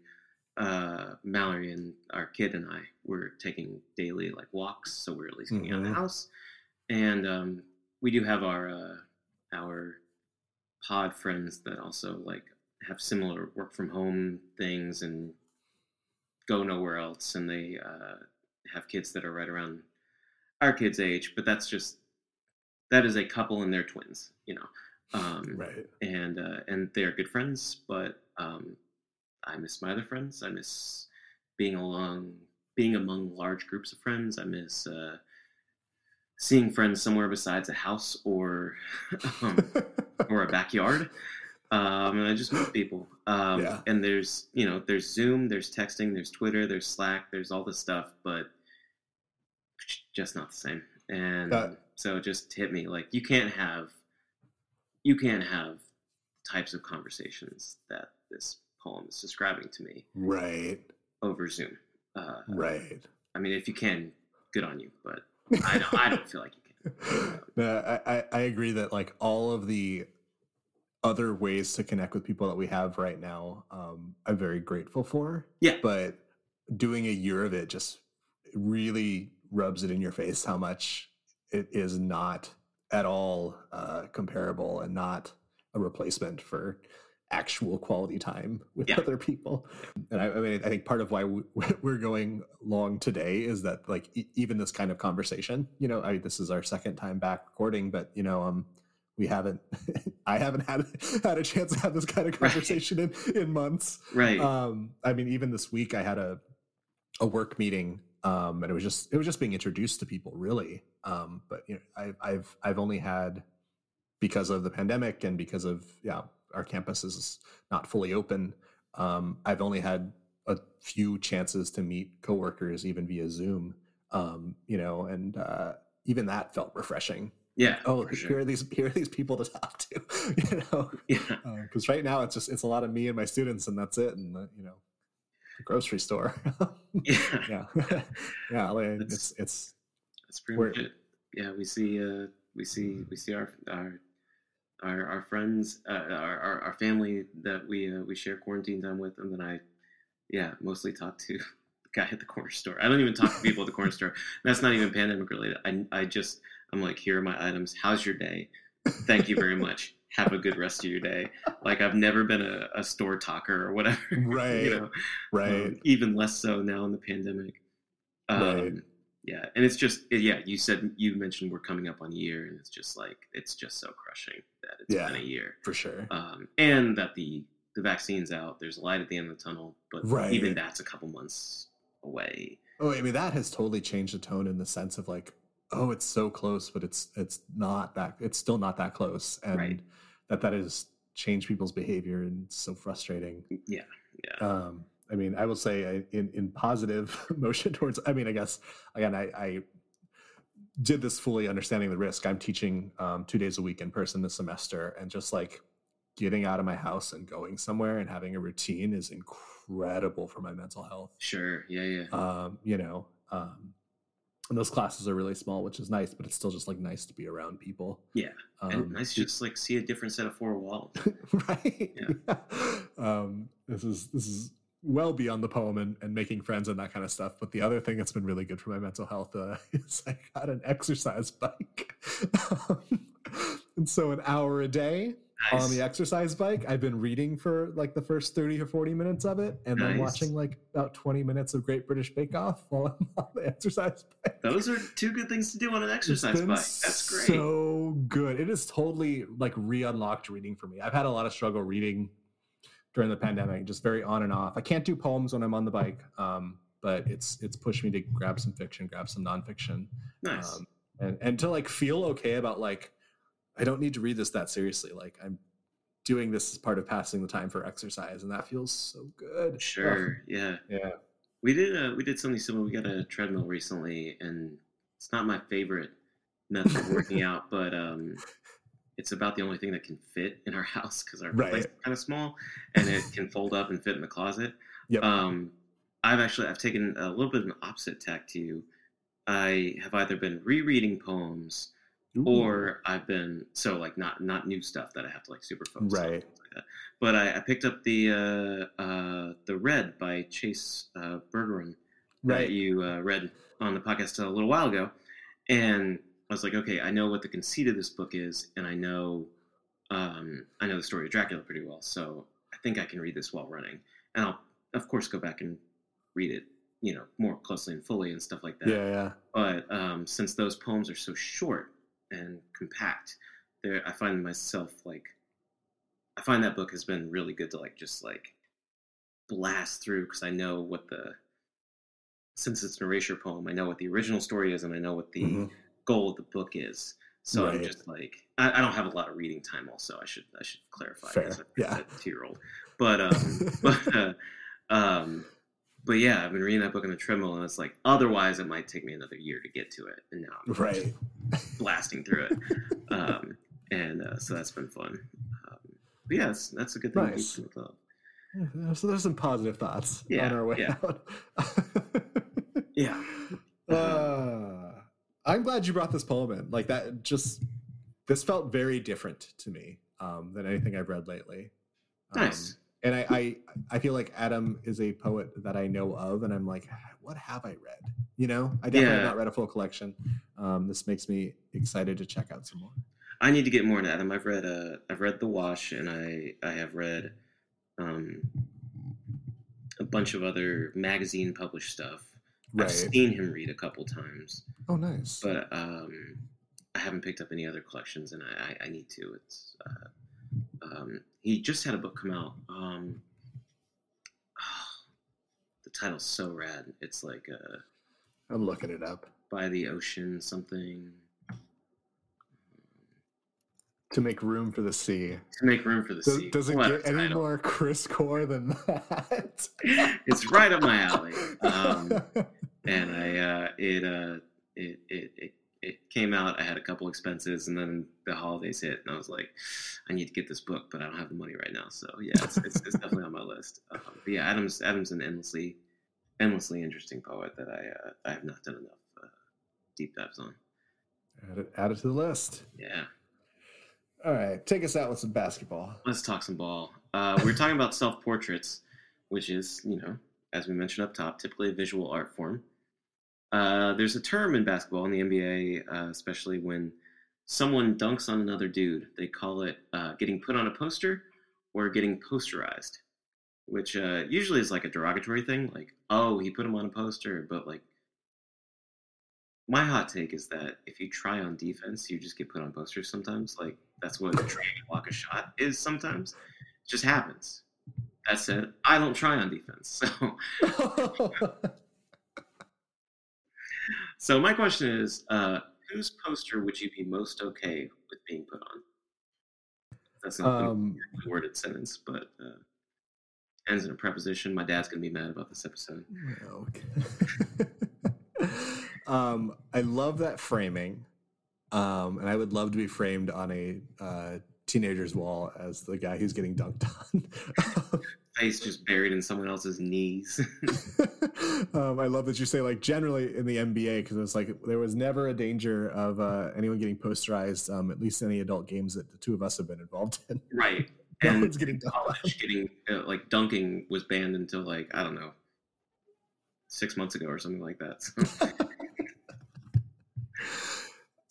uh, Mallory and our kid and I were taking daily like walks, so we are at least getting out of the Mhm. house, and um, we do have our uh, our pod friends that also like have similar work from home things and go nowhere else, and they uh, have kids that are right around our kids' age, but that's just that is a couple and they're twins, you know. Um, Right. and uh, and they're good friends, but um, I miss my other friends. I miss being along, being among large groups of friends. I miss uh, seeing friends somewhere besides a house or um, or a backyard. Um, and I just meet people. Um, Yeah. And there's you know there's Zoom, there's texting, there's Twitter, there's Slack, there's all this stuff, but just not the same. And so it just hit me like you can't have you can't have types of conversations that this poem is describing to me right. over Zoom. Uh, Right. I mean, if you can, good on you, but I don't, I don't feel like you can. no, I, I, I agree that like all of the other ways to connect with people that we have right now, um, I'm very grateful for. Yeah. But doing a year of it just really rubs it in your face how much it is not at all uh, comparable and not a replacement for actual quality time with Yeah. other people. And I, I mean, I think part of why we, we're going long today is that like e- even this kind of conversation, you know, I, this is our second time back recording, but you know, um, we haven't, I haven't had had a chance to have this kind of Right. conversation in in months. Right. Um, I mean, even this week I had a a work meeting, um, and it was just it was just being introduced to people, really. Um, but you know, I, I've I've only had because of the pandemic and because of yeah, our campus is not fully open. Um, I've only had a few chances to meet coworkers, even via Zoom. Um, you know, and uh, even that felt refreshing. yeah. Oh, sure. here are these here are these people to talk to. you know, Yeah. because right now it's just it's a lot of me and my students and that's it and uh, you know grocery store Yeah. yeah yeah like, it's it's That's pretty much it. Yeah, we see, uh, we see, we see our our our, our friends, uh, our, our our family that we uh, we share quarantine time with, and then I, yeah, mostly talk to the guy at the corner store. I don't even talk to people at the corner store. That's not even pandemic related. I I just I'm like, here are my items. How's your day? Thank you very much. Have a good rest of your day. Like I've never been a, a store talker or whatever. Right, you know, right um, even less so now in the pandemic. Um, Right. yeah, and it's just yeah. You said you mentioned we're coming up on a year, and it's just like it's just so crushing that it's Yeah. been a year, for sure. um, and that the the vaccine's out. There's a light at the end of the tunnel, but Right. even that's a couple months away. Oh, I mean that has totally changed the tone in the sense of like, oh, it's so close, but it's it's not that it's still not that close, and Right. that that has changed people's behavior and it's so frustrating. Yeah, yeah, Um, I mean, I will say I, in in positive motion towards. I mean, I guess again, I, I did this fully understanding the risk. I'm teaching um, two days a week in person this semester, and just like getting out of my house and going somewhere and having a routine is incredible for my mental health sure, yeah, yeah, um, you know um, and those classes are really small which is nice but it's still just like nice to be around people. Yeah, um, and nice to just like see a different set of four walls. right. Yeah. um, this is this is well beyond the poem and, and making friends and that kind of stuff. But the other thing that's been really good for my mental health uh, is i got an exercise bike. And so an hour a day Nice. on the exercise bike. I've been reading for like the first 30 or 40 minutes of it, and then Nice. watching like about 20 minutes of Great British Bake Off while I'm on the exercise bike. Those are two good things to do on an exercise bike. That's great. So good. It is totally like re-unlocked reading for me. I've had a lot of struggle reading during the pandemic, just very on and off. I can't do poems when I'm on the bike, um, but it's it's pushed me to grab some fiction, grab some nonfiction, nice. um, and and to like feel okay about like I don't need to read this that seriously. Like I'm doing this as part of passing the time for exercise, and that feels so good. Sure. Yeah. yeah. We did a, we did something similar. We got a treadmill recently, and it's not my favorite method of working out, but um, it's about the only thing that can fit in our house because our Right. place is kind of small, and it can fold up and fit in the closet. Yep. Um, I've actually I've taken a little bit of an opposite tack to you. I have either been rereading poems Ooh. or I've been so like not not new stuff that I have to like super focus on, Right. things like that. But I, I picked up the uh, uh, the Red by Chase uh, Berggrun that you uh, read on the podcast a little while ago, and I was like, okay, I know what the conceit of this book is, and I know um, I know the story of Dracula pretty well, so I think I can read this while running, and I'll of course go back and read it, you know, more closely and fully and stuff like that Yeah, yeah. but um, since those poems are so short and compact, there I find myself like I find that book has been really good to like just like blast through because I know what the since it's an erasure poem, I know what the original story is and I know what the Mhm. goal of the book is. So I'm just like I, I don't have a lot of reading time. Also, I should I should clarify Fair, as a, yeah. two year old, but um, but uh, um, but yeah, I've been reading that book on the treadmill, and it's like otherwise it might take me another year to get to it, and now I'm Right. Blasting through it, um, and uh, so that's been fun. Um, but yeah, that's, that's a good thing. to Nice. keep with, uh, Yeah, So there's some positive thoughts Yeah, on our way yeah. out. Yeah. Uh, I'm glad you brought this poem in. Like that, just this felt very different to me um, than anything I've read lately. Um, Nice. And I, I, I feel like Adam is a poet that I know of, and I'm like, what have I read? You know, I definitely have not read a full collection. Um, this makes me excited to check out some more. I need to get more into Adam. I've read uh, I've read The Wash, and I I have read um, a bunch of other magazine published stuff. Right. I've seen him read a couple times, Oh, nice. but um, I haven't picked up any other collections, and I, I, I need to. It's uh, um, he just had a book come out. Um, the title's so rad. It's like uh, I'm looking it up by the ocean something to make room for the sea. to make room for the Does, sea. does it What get any title. more Chris Core than that? It's right up my alley. Um, and I uh, it, uh, it it it it came out. I had a couple expenses, and then the holidays hit, and I was like, I need to get this book, but I don't have the money right now. So yeah, it's, it's, it's definitely on my list. Um, but yeah, Adams Adams an endlessly endlessly interesting poet that I uh, I have not done enough uh, deep dives on. add, it, add it to the list. Yeah, All right, take us out with some basketball. let's talk some ball. Uh, we are talking about self portraits, which is you know as we mentioned up top, typically a visual art form. Uh, there's a term in basketball in the NBA, uh, especially when someone dunks on another dude. They call it uh, getting put on a poster or getting posterized, which uh, usually is like a derogatory thing, like oh he put him on a poster, but like my hot take is that if you try on defense, you just get put on posters sometimes. Like that's what trying to block a shot is sometimes. It just happens. That said, I don't try on defense. So so my question is, uh, whose poster would you be most okay with being put on? That's not um, a worded sentence, but uh, ends in a preposition. My dad's gonna be mad about this episode. okay. um, I love that framing, um, and I would love to be framed on a uh, teenager's wall as the guy who's getting dunked on. Face just buried in someone else's knees. um, I love that you say like generally in the NBA because it's like there was never a danger of uh, anyone getting posterized. Um, at least any adult games that the two of us have been involved in. right. No And one's getting college getting uh, like dunking was banned until like I don't know six months ago or something like that. So,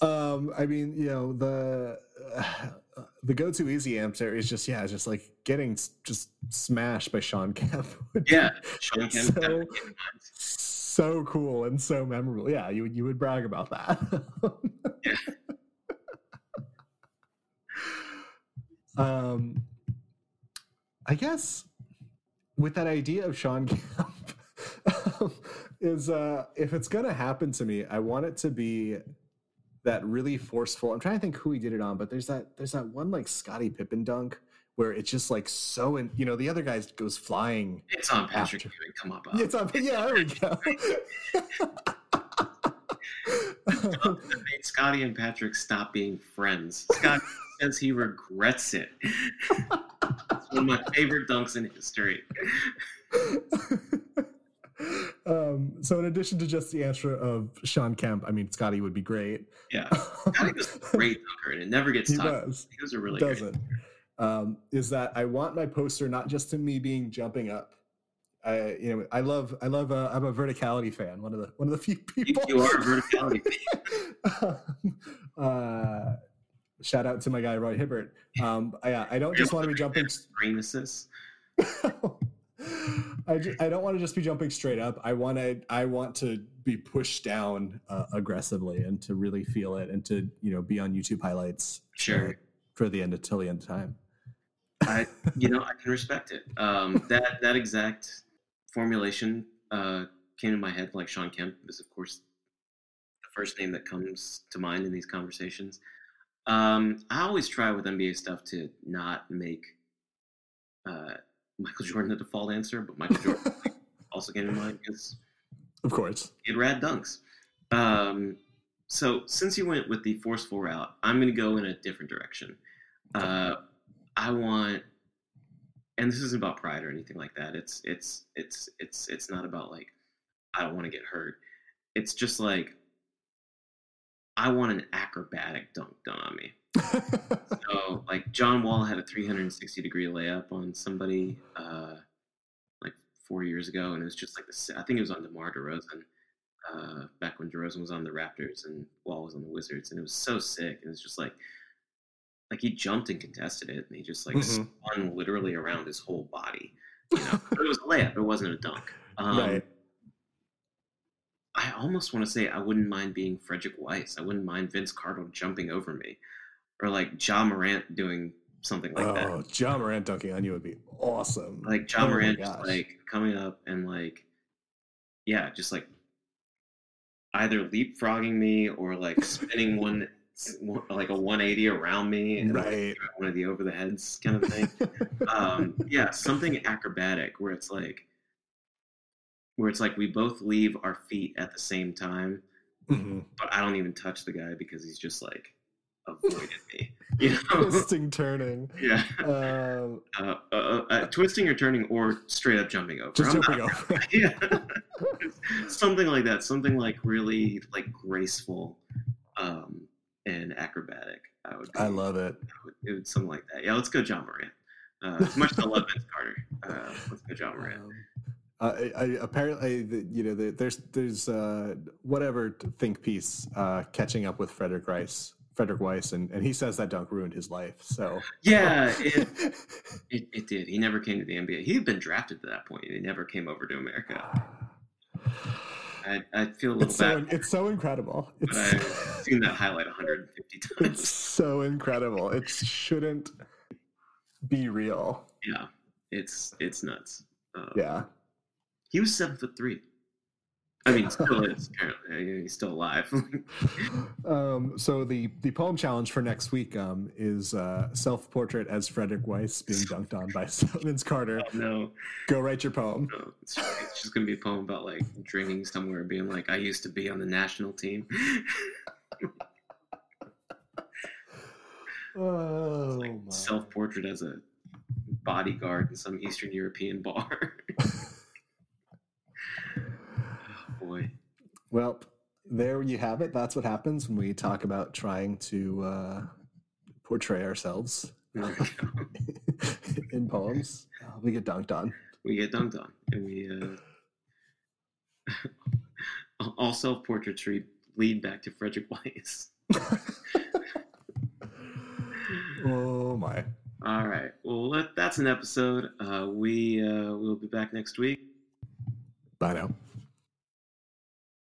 Um, I mean, you know, the uh, the go to easy answer is just yeah, just like getting just smashed by Shawn Kemp. yeah, Shawn Kemp so, definitely came to mind. so cool and so memorable. Yeah, you would you would brag about that. Yeah. um, I guess with that idea of Shawn Kemp is uh, if it's gonna happen to me, I want it to be that really forceful. I'm trying to think who he did it on, but there's that there's that one like Scottie Pippen dunk where it's just like so in you know the other guy goes flying. It's on Patrick After- Ewing. Come up, Bob. It's on yeah, there we go. made Scotty and Patrick stop being friends. Scott says he regrets it. it's one of my favorite dunks in history. um, so in addition to just the answer of Shawn Kemp, I mean Scotty would be great. Yeah, Scotty was a great dunker, and it never gets he does. He was a really doesn't. great. Um, is that I want my poster not just to me being jumping up. I you know I love I love uh, I'm a verticality fan. One of the one of the few people. you are a verticality. fan. uh, shout out to my guy Roy Hibbert. Um, I I don't just want to be jumping. Assists. I, ju- I don't want to just be jumping straight up. I want to I want to be pushed down uh, aggressively and to really feel it and to you know be on YouTube highlights Sure. uh, for the end until the end of time. I, you know, I can respect it. Um, that that exact formulation uh, came to my head. Like Shawn Kemp is, of course, the first name that comes to mind in these conversations. Um, I always try with NBA stuff to not make uh, Michael Jordan the default answer, but Michael Jordan also came to mind because Of course. he had rad dunks. Um, so since you went with the forceful route, I'm going to go in a different direction. Uh, I want, and this isn't about pride or anything like that. It's it's it's it's it's not about like I don't want to get hurt. It's just like I want an acrobatic dunk done on me. So like John Wall had a 360 degree layup on somebody uh, like four years ago, and it was just like the I think it was on DeMar DeRozan uh, back when DeRozan was on the Raptors and Wall was on the Wizards, and it was so sick. And it's just like like he jumped and contested it, and he just like Mhm. spun literally around his whole body. You know, but it was a layup. It wasn't a dunk. Um, right. I almost want to say I wouldn't mind being Frédéric Weis. I wouldn't mind Vince Carter jumping over me, or like John Morant doing something like that. oh, John Morant dunking on you would be awesome. Like John Oh Morant just like coming up and like, yeah, just like either leapfrogging me or like spinning one like a 180 around me and like, right. one of the over the heads kind of thing. um, yeah, something acrobatic where it's like where it's like we both leave our feet at the same time, Mhm. but I don't even touch the guy because he's just like avoided me. You know? Twisting, turning. yeah. Um, Uh, uh, uh, uh, twisting or turning or straight up jumping over. just I'm jumping not- over. yeah. something like that. Something like really like graceful um, and acrobatic. I would. Be, I love it. I would, it would something like that. Yeah, let's go, John Morant. Uh, as much as I love Vince Carter, uh, let's go, John Morant. Um, I, I, apparently, you know, there's there's uh, whatever think piece uh, catching up with Frederick Rice, Frédéric Weis, and, and he says that dunk ruined his life. So Yeah, it, it, it did. He never came to the NBA. He had been drafted to that point. He never came over to America. I, I feel a little It's so bad, it's so incredible. It's I've seen that highlight 150 times. it's so incredible. It shouldn't be real. Yeah, it's it's nuts. Uh, Yeah. he was seven foot three. I mean, still is apparently. He's still alive. um, so the the poem challenge for next week um, is uh, self portrait as Frédéric Weis being dunked on by Vince Carter. oh, no, Go write your poem. no, it's just, it's just gonna be a poem about like drinking somewhere, and being like, "I used to be on the national team." Oh Self portrait as a bodyguard in some Eastern European bar. Boy. Well, there you have it. That's what happens when we talk about trying to uh, portray ourselves in poems. Uh, we get dunked on. we get dunked on, and we uh, all self portraits lead back to Frédéric Weis. oh my. All right, well that, that's an episode. Uh, we uh, will be back next week. Bye now.